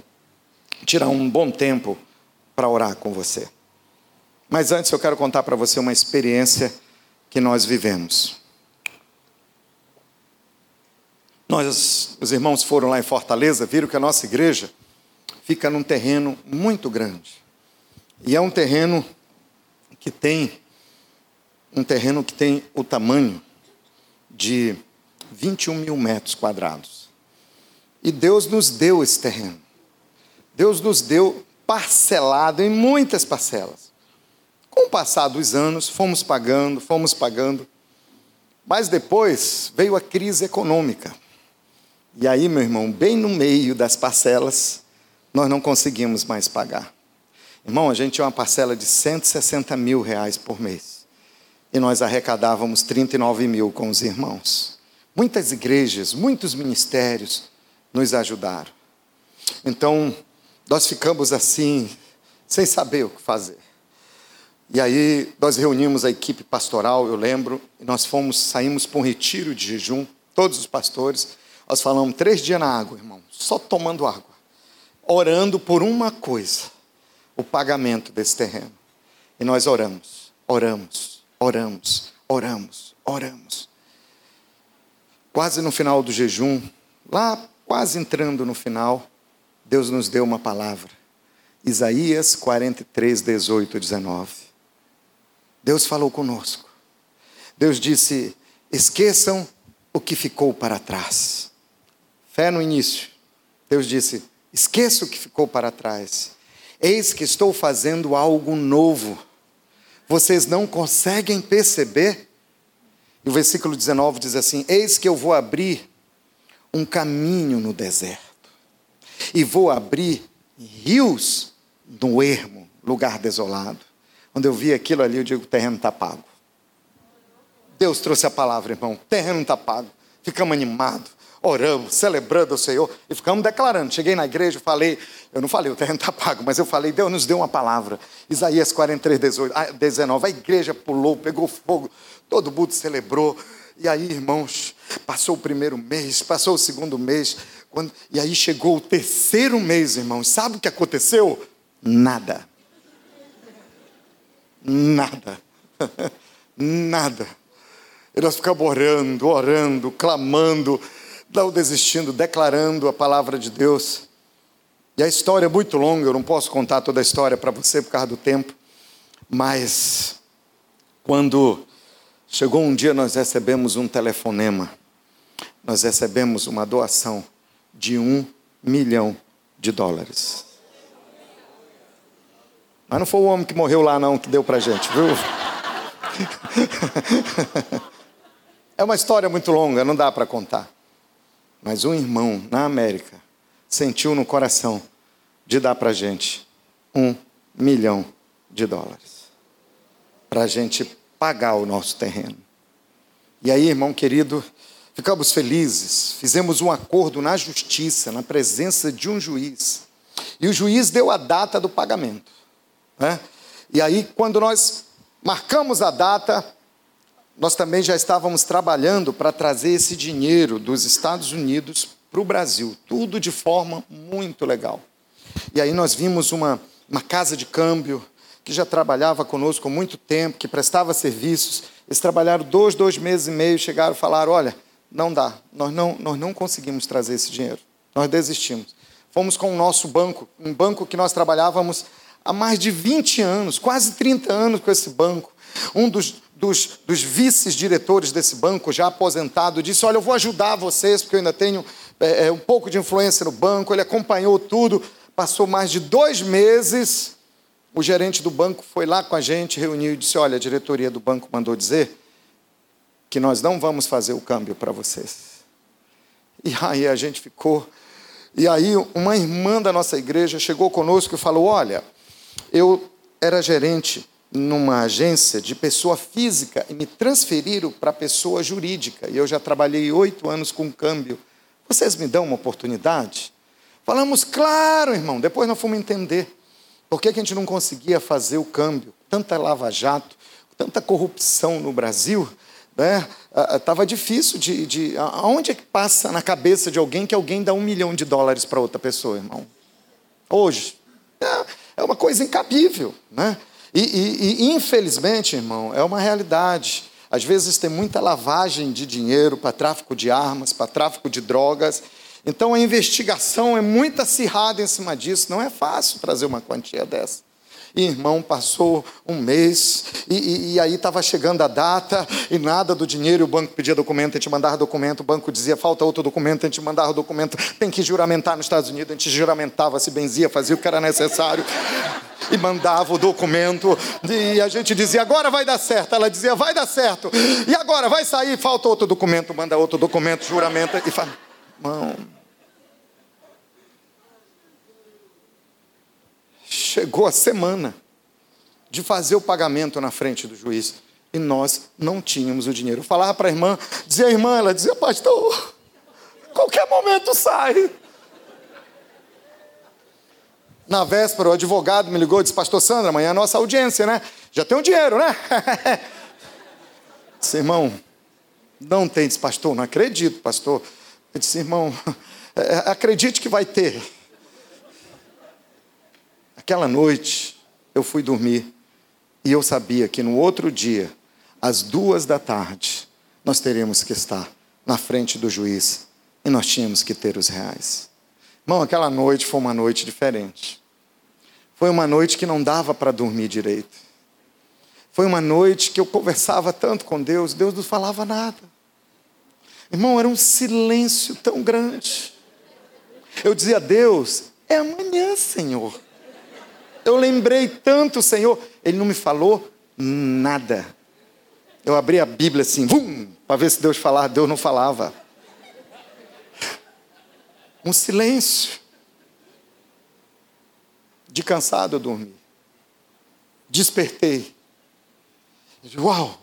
tirar um bom tempo para orar com você. Mas antes eu quero contar para você uma experiência que nós vivemos. Nós, os irmãos foram lá em Fortaleza, viram que a nossa igreja fica num terreno muito grande. E é um terreno que tem um terreno que tem o tamanho de 21 mil metros quadrados. E Deus nos deu esse terreno. Deus nos deu parcelado em muitas parcelas. Com o passar dos anos, fomos pagando, fomos pagando. Mas depois veio a crise econômica. E aí, meu irmão, bem no meio das parcelas, nós não conseguimos mais pagar. Irmão, a gente tinha uma parcela de 160 mil reais por mês. E nós arrecadávamos 39 mil com os irmãos. Muitas igrejas, muitos ministérios nos ajudaram. Então, nós ficamos assim, sem saber o que fazer. E aí, nós reunimos a equipe pastoral, eu lembro, e nós fomos, saímos para um retiro de jejum, todos os pastores, nós falamos três dias na água, irmão, só tomando água, orando por uma coisa: o pagamento desse terreno. E nós oramos, oramos, oramos, oramos, oramos. Quase no final do jejum, lá quase entrando no final, Deus nos deu uma palavra. Isaías 43, 18, 19. Deus falou conosco. Deus disse: esqueçam o que ficou para trás. Fé no início. Deus disse: esqueça o que ficou para trás. Eis que estou fazendo algo novo. Vocês não conseguem perceber? E o versículo 19 diz assim: Eis que eu vou abrir um caminho no deserto, e vou abrir rios no ermo, lugar desolado. Quando eu vi aquilo ali, eu digo: o terreno está pago. Deus trouxe a palavra, irmão: o terreno está pago. Ficamos animados oramos, celebrando o Senhor e ficamos declarando. Cheguei na igreja, falei, eu não falei, o terreno está pago, mas eu falei, Deus nos deu uma palavra. Isaías 43, 18, 19. A igreja pulou, pegou fogo, todo mundo celebrou. E aí, irmãos, passou o primeiro mês, passou o segundo mês, quando, e aí chegou o terceiro mês, irmãos. Sabe o que aconteceu? Nada. Nada. Nada. E nós ficamos orando, orando, clamando não desistindo, declarando a palavra de Deus. E a história é muito longa, eu não posso contar toda a história para você por causa do tempo, mas quando chegou um dia, nós recebemos um telefonema, nós recebemos uma doação de um milhão de dólares. Mas não foi o homem que morreu lá, não, que deu para gente, viu? é uma história muito longa, não dá para contar. Mas um irmão na América sentiu no coração de dar para gente um milhão de dólares para a gente pagar o nosso terreno. E aí, irmão querido, ficamos felizes, fizemos um acordo na justiça, na presença de um juiz. E o juiz deu a data do pagamento. Né? E aí, quando nós marcamos a data, nós também já estávamos trabalhando para trazer esse dinheiro dos Estados Unidos para o Brasil, tudo de forma muito legal. E aí nós vimos uma, uma casa de câmbio que já trabalhava conosco há muito tempo, que prestava serviços. Eles trabalharam dois, dois meses e meio, chegaram e falaram: olha, não dá, nós não, nós não conseguimos trazer esse dinheiro, nós desistimos. Fomos com o nosso banco, um banco que nós trabalhávamos há mais de 20 anos, quase 30 anos com esse banco. Um dos, dos, dos vice-diretores desse banco, já aposentado, disse: Olha, eu vou ajudar vocês, porque eu ainda tenho é, é, um pouco de influência no banco. Ele acompanhou tudo, passou mais de dois meses. O gerente do banco foi lá com a gente, reuniu e disse: Olha, a diretoria do banco mandou dizer que nós não vamos fazer o câmbio para vocês. E aí a gente ficou. E aí uma irmã da nossa igreja chegou conosco e falou: Olha, eu era gerente numa agência de pessoa física e me transferiram para pessoa jurídica. E eu já trabalhei oito anos com câmbio. Vocês me dão uma oportunidade? Falamos, claro, irmão. Depois nós fomos entender por que, a gente não conseguia fazer o câmbio. Tanta lava-jato, tanta corrupção no Brasil, né? Estava difícil de, de. Aonde é que passa na cabeça de alguém que alguém dá um milhão de dólares para outra pessoa, irmão? Hoje. É, é uma coisa incabível, né? E, e, e, infelizmente, irmão, é uma realidade. Às vezes tem muita lavagem de dinheiro para tráfico de armas, para tráfico de drogas. Então a investigação é muito acirrada em cima disso. Não é fácil trazer uma quantia dessa. E, irmão, passou um mês, e, e, e aí estava chegando a data, e nada do dinheiro, o banco pedia documento, a gente mandava documento, o banco dizia, falta outro documento, a gente mandava documento, tem que juramentar nos Estados Unidos, a gente juramentava, se benzia, fazia o que era necessário, e mandava o documento, e a gente dizia, agora vai dar certo, ela dizia, vai dar certo, e agora vai sair, falta outro documento, manda outro documento, juramenta, e fala, irmão chegou a semana de fazer o pagamento na frente do juiz e nós não tínhamos o dinheiro. Eu falava para a irmã, dizia irmã, ela dizia, pastor, qualquer momento sai. Na véspera, o advogado me ligou e disse, pastor Sandra, amanhã é a nossa audiência, né? Já tem o um dinheiro, né? disse, irmão, não tem, disse, pastor, não acredito, pastor. Eu disse, irmão, é, acredite que vai ter. Aquela noite eu fui dormir e eu sabia que no outro dia, às duas da tarde, nós teríamos que estar na frente do juiz e nós tínhamos que ter os reais. Irmão, aquela noite foi uma noite diferente. Foi uma noite que não dava para dormir direito. Foi uma noite que eu conversava tanto com Deus, Deus não falava nada. Irmão, era um silêncio tão grande. Eu dizia a Deus: é amanhã, Senhor. Eu lembrei tanto, Senhor. Ele não me falou nada. Eu abri a Bíblia assim, para ver se Deus falava. Deus não falava. Um silêncio. De cansado eu dormi. Despertei. Uau!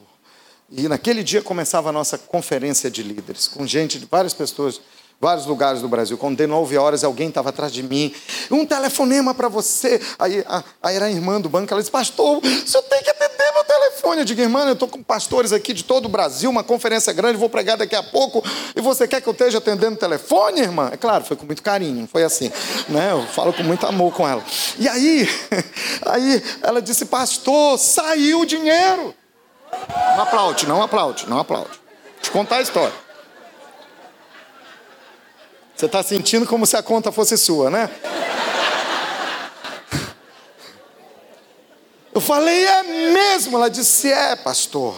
E naquele dia começava a nossa conferência de líderes, com gente de várias pessoas vários lugares do Brasil. Quando deu nove horas, alguém estava atrás de mim. Um telefonema para você. Aí, a, aí era a irmã do banco, ela disse, pastor, o senhor tem que atender meu telefone. Eu digo, irmã, eu estou com pastores aqui de todo o Brasil, uma conferência grande, vou pregar daqui a pouco, e você quer que eu esteja atendendo o telefone, irmã? É claro, foi com muito carinho, foi assim. Né? Eu falo com muito amor com ela. E aí, aí ela disse, pastor, saiu o dinheiro. Não aplaude, não aplaude, não aplaude. Eu contar a história. Você está sentindo como se a conta fosse sua, né? Eu falei, é mesmo? Ela disse, é, pastor.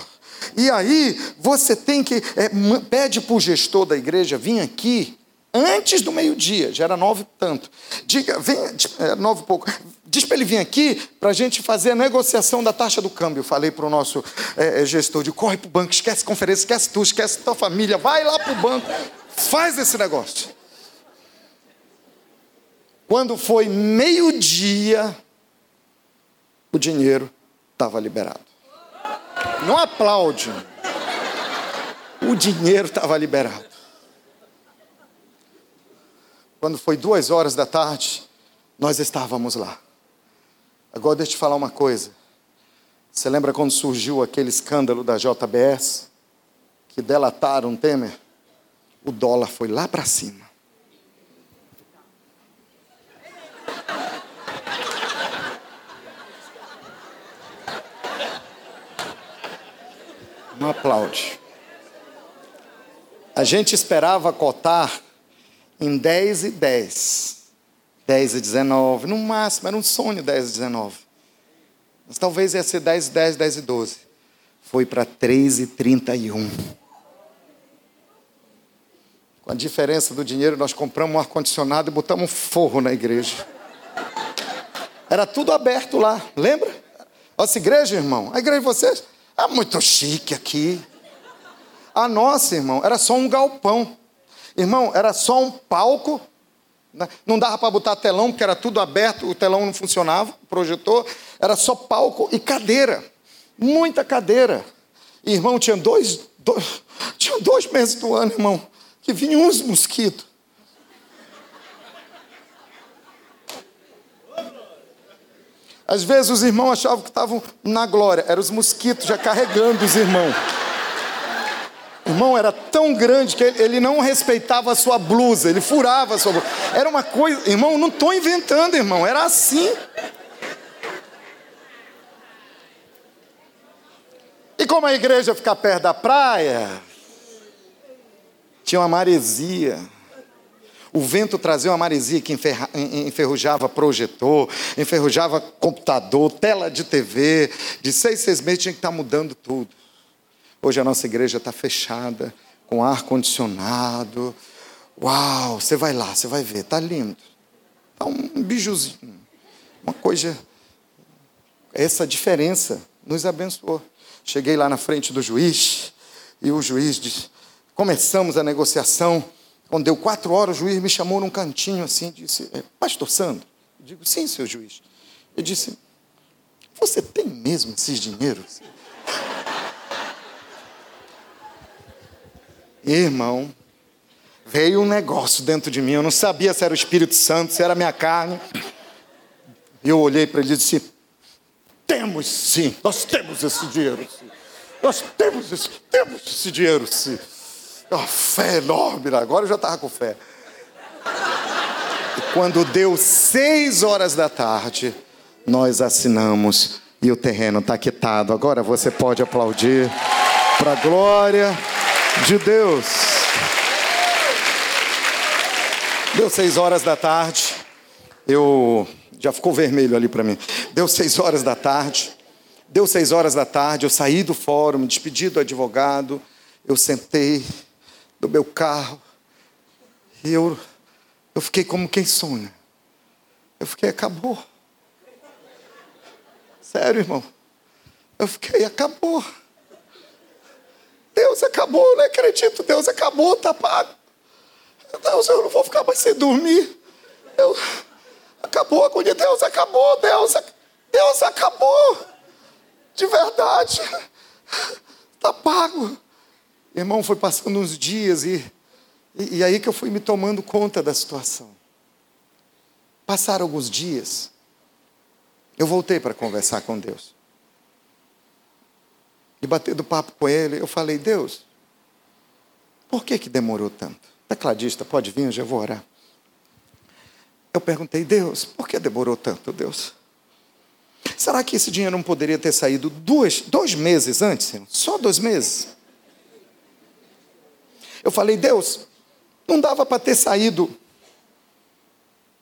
E aí, você tem que. É, pede para o gestor da igreja vir aqui antes do meio-dia, já era nove tanto. Diga, vem, é, nove e pouco. Diz para ele vir aqui para a gente fazer a negociação da taxa do câmbio. Falei para o nosso é, é, gestor de corre para o banco, esquece conferência, esquece tu, esquece tua família, vai lá para o banco, faz esse negócio. Quando foi meio-dia, o dinheiro estava liberado. Não aplaude. O dinheiro estava liberado. Quando foi duas horas da tarde, nós estávamos lá. Agora deixa eu te falar uma coisa. Você lembra quando surgiu aquele escândalo da JBS? Que delataram Temer? O dólar foi lá para cima. Não aplaude. A gente esperava cotar em 10 e 10. 10 e 19. No máximo, era um sonho 10 e 19. Mas talvez ia ser 10 e 10, 10 e 12. Foi para 3 e 31. Com a diferença do dinheiro, nós compramos um ar-condicionado e botamos um forro na igreja. Era tudo aberto lá, lembra? Nossa igreja, irmão, a igreja de vocês é muito chique aqui. A nossa, irmão, era só um galpão. Irmão, era só um palco. Né? Não dava para botar telão, porque era tudo aberto, o telão não funcionava, o projetor. Era só palco e cadeira. Muita cadeira. Irmão, tinha dois, dois, tinha dois meses do ano, irmão, que vinham uns mosquitos. Às vezes os irmãos achavam que estavam na glória, eram os mosquitos já carregando os irmãos. O irmão era tão grande que ele não respeitava a sua blusa, ele furava a sua blusa. Era uma coisa, irmão, não estou inventando, irmão, era assim. E como a igreja fica perto da praia, tinha uma maresia. O vento trazia uma maresia que enferrujava projetor, enferrujava computador, tela de TV. De seis, seis meses tinha que estar mudando tudo. Hoje a nossa igreja está fechada, com ar condicionado. Uau, você vai lá, você vai ver, está lindo. Está um bijuzinho. Uma coisa. Essa diferença nos abençoou. Cheguei lá na frente do juiz e o juiz disse: começamos a negociação. Quando deu quatro horas, o juiz me chamou num cantinho assim disse: é, Pastor Sandro? Eu digo: Sim, seu juiz. Ele disse: Você tem mesmo esses dinheiros? Irmão, veio um negócio dentro de mim. Eu não sabia se era o Espírito Santo, se era a minha carne. Eu olhei para ele e disse: Temos sim, nós temos esse dinheiro. Sim. Nós temos esse, temos esse dinheiro sim. Uma fé enorme. Agora eu já estava com fé. E quando deu seis horas da tarde, nós assinamos e o terreno está quitado. Agora você pode aplaudir para a glória de Deus. Deu seis horas da tarde. Eu já ficou vermelho ali para mim. Deu seis horas da tarde. Deu seis horas da tarde. Eu saí do fórum, despedi do advogado. Eu sentei do meu carro. E eu, eu fiquei como quem sonha. Eu fiquei, acabou. Sério, irmão. Eu fiquei, acabou. Deus acabou, eu não acredito. Deus acabou, tá pago. Deus, eu não vou ficar mais sem dormir. Eu, acabou a agonia. Deus acabou, Deus, Deus acabou. De verdade. Está pago. Irmão, foi passando uns dias e, e, e aí que eu fui me tomando conta da situação. Passaram alguns dias, eu voltei para conversar com Deus. E batendo papo com ele, eu falei, Deus, por que, que demorou tanto? Tecladista, pode vir, eu já vou orar. Eu perguntei, Deus, por que demorou tanto, Deus? Será que esse dinheiro não poderia ter saído dois, dois meses antes? Só dois meses? Eu falei, Deus, não dava para ter saído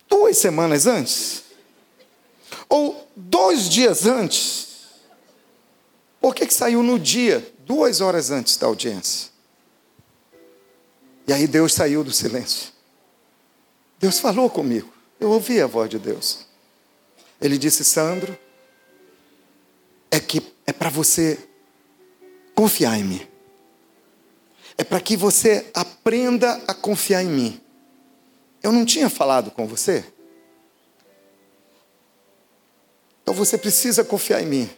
duas semanas antes? Ou dois dias antes? Por que, que saiu no dia, duas horas antes da audiência? E aí Deus saiu do silêncio. Deus falou comigo. Eu ouvi a voz de Deus. Ele disse: Sandro, é que é para você confiar em mim é para que você aprenda a confiar em mim. Eu não tinha falado com você? Então você precisa confiar em mim.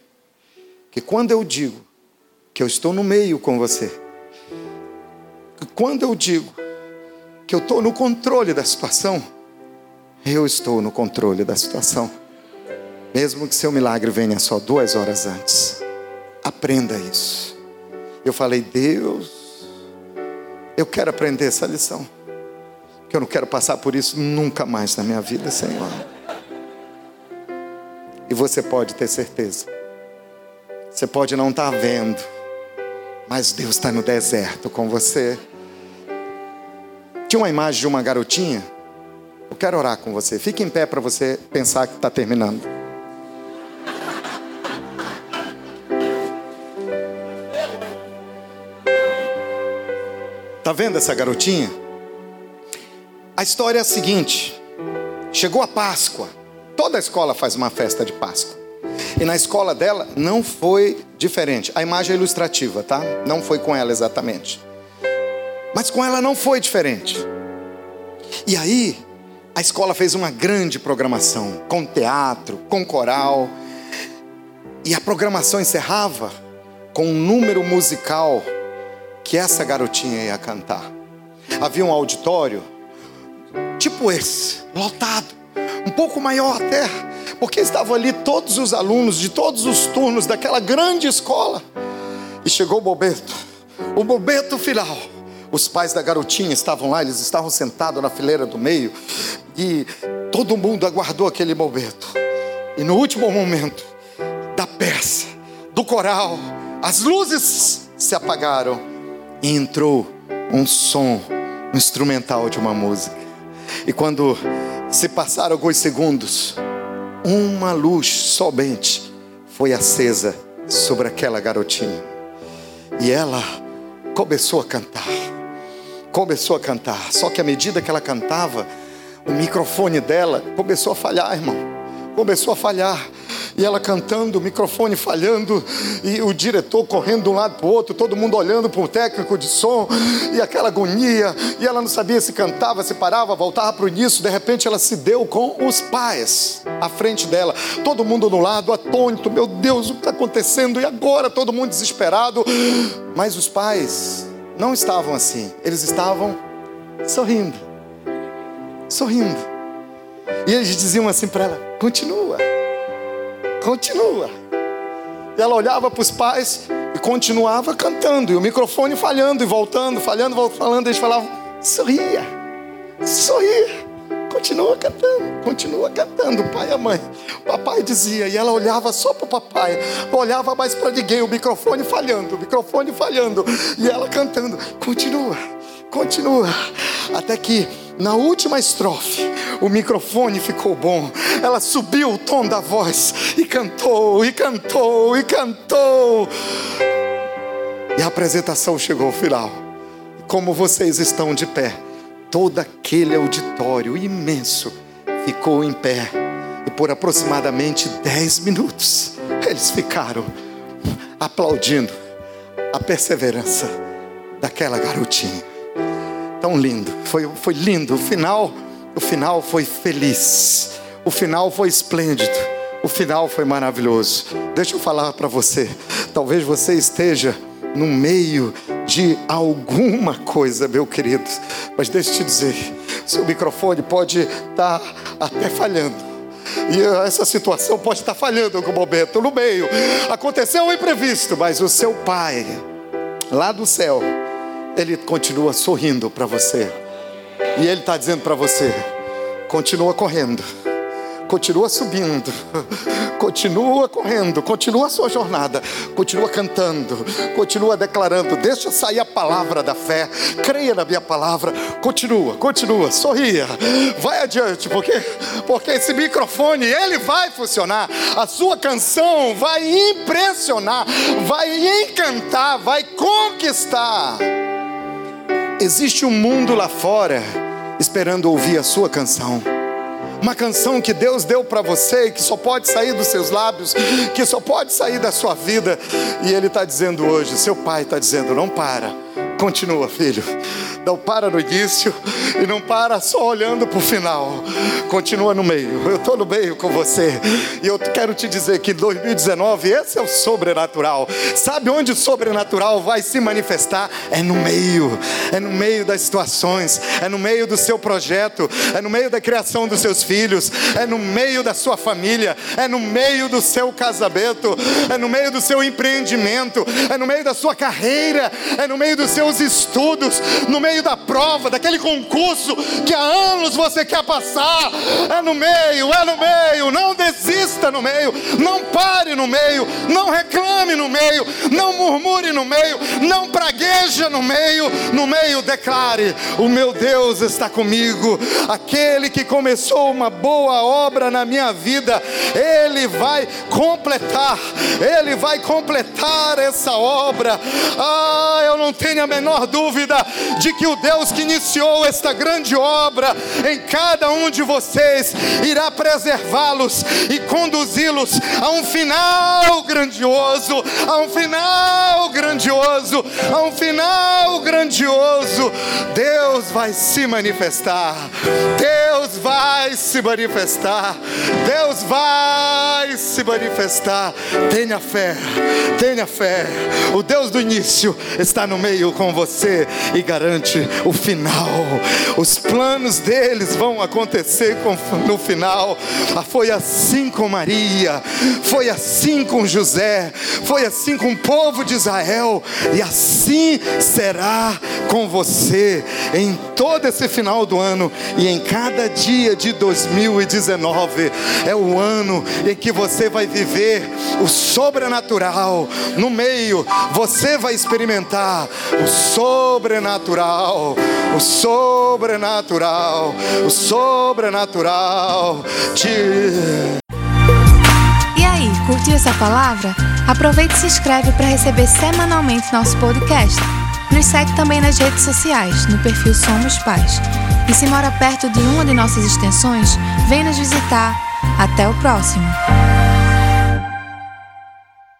Que quando eu digo que eu estou no meio com você, que quando eu digo que eu estou no controle da situação, eu estou no controle da situação. Mesmo que seu milagre venha só duas horas antes. Aprenda isso. Eu falei, Deus, eu quero aprender essa lição. Que eu não quero passar por isso nunca mais na minha vida, Senhor. E você pode ter certeza. Você pode não estar vendo, mas Deus está no deserto com você. Tinha uma imagem de uma garotinha. Eu quero orar com você. Fique em pé para você pensar que está terminando. Tá vendo essa garotinha? A história é a seguinte: chegou a Páscoa. Toda escola faz uma festa de Páscoa. E na escola dela não foi diferente. A imagem é ilustrativa, tá? Não foi com ela exatamente. Mas com ela não foi diferente. E aí, a escola fez uma grande programação, com teatro, com coral. E a programação encerrava com um número musical que essa garotinha ia cantar. Havia um auditório, tipo esse, lotado, um pouco maior até, porque estavam ali todos os alunos de todos os turnos daquela grande escola. E chegou o bobeto, o bobeto final. Os pais da garotinha estavam lá, eles estavam sentados na fileira do meio, e todo mundo aguardou aquele bobeto. E no último momento da peça, do coral, as luzes se apagaram e entrou um som um instrumental de uma música. E quando se passaram alguns segundos, uma luz somente foi acesa sobre aquela garotinha. E ela começou a cantar. Começou a cantar. Só que à medida que ela cantava, o microfone dela começou a falhar, irmão. Começou a falhar e ela cantando, o microfone falhando, e o diretor correndo de um lado para o outro, todo mundo olhando para o técnico de som, e aquela agonia, e ela não sabia se cantava, se parava, voltava para o início, de repente ela se deu com os pais à frente dela, todo mundo no lado, atônito, meu Deus, o que está acontecendo? E agora todo mundo desesperado, mas os pais não estavam assim, eles estavam sorrindo, sorrindo. E eles diziam assim para ela: continua, continua. E ela olhava para os pais e continuava cantando, e o microfone falhando e voltando, falhando, falando, eles falavam: sorria, sorria, continua cantando, continua cantando, o pai e a mãe. O papai dizia, e ela olhava só para o papai, olhava mais para ninguém, o microfone falhando, o microfone falhando, e ela cantando: continua, continua, até que na última estrofe, o microfone ficou bom. Ela subiu o tom da voz e cantou, e cantou, e cantou. E a apresentação chegou ao final. Como vocês estão de pé, todo aquele auditório imenso ficou em pé. E por aproximadamente 10 minutos, eles ficaram aplaudindo a perseverança daquela garotinha tão lindo, foi, foi lindo. O final, o final foi feliz. O final foi esplêndido. O final foi maravilhoso. Deixa eu falar para você. Talvez você esteja no meio de alguma coisa, meu querido. Mas deixa eu te dizer, seu microfone pode estar tá até falhando. E essa situação pode estar tá falhando em algum momento, no meio. Aconteceu um imprevisto, mas o seu pai, lá do céu, ele continua sorrindo para você. E Ele está dizendo para você: continua correndo, continua subindo, continua correndo, continua a sua jornada, continua cantando, continua declarando. Deixa sair a palavra da fé, creia na minha palavra, continua, continua, sorria, vai adiante, porque, porque esse microfone ele vai funcionar, a sua canção vai impressionar, vai encantar, vai conquistar. Existe um mundo lá fora esperando ouvir a sua canção. Uma canção que Deus deu para você que só pode sair dos seus lábios, que só pode sair da sua vida. E Ele está dizendo hoje, seu pai está dizendo: não para, continua, filho não para no início e não para só olhando para o final. Continua no meio. Eu estou no meio com você. E eu quero te dizer que 2019, esse é o sobrenatural. Sabe onde o sobrenatural vai se manifestar? É no meio. É no meio das situações. É no meio do seu projeto. É no meio da criação dos seus filhos. É no meio da sua família. É no meio do seu casamento. É no meio do seu empreendimento. É no meio da sua carreira. É no meio dos seus estudos. No meio da prova, daquele concurso que há anos você quer passar. É no meio, é no meio. Não desista no meio, não pare no meio, não reclame no meio, não murmure no meio, não pragueja no meio. No meio, declare: O meu Deus está comigo. Aquele que começou uma boa obra na minha vida, Ele vai completar, Ele vai completar essa obra. Ah, eu não tenho a menor dúvida de que o Deus que iniciou esta grande obra em cada um de vocês irá preservá-los e conduzi-los a um final grandioso, a um final grandioso, a um final grandioso, Deus vai se manifestar. Deus vai se manifestar. Deus vai se manifestar. Tenha fé, tenha fé. O Deus do início está no meio com você e garante o final. Os planos deles vão acontecer no final. Ah, foi assim com Maria, foi assim com José, foi assim com o povo de Israel, e assim será com você em todo esse final do ano e em cada dia de 2019. É o ano em que você vai viver o sobrenatural. No meio, você vai experimentar o sobrenatural, o sobrenatural, o sobrenatural. De... E aí, curtiu essa palavra? Aproveite e se inscreve para receber semanalmente nosso podcast. Nos segue também nas redes sociais, no perfil Somos Pais. E se mora perto de uma de nossas extensões, vem nos visitar. Até o próximo!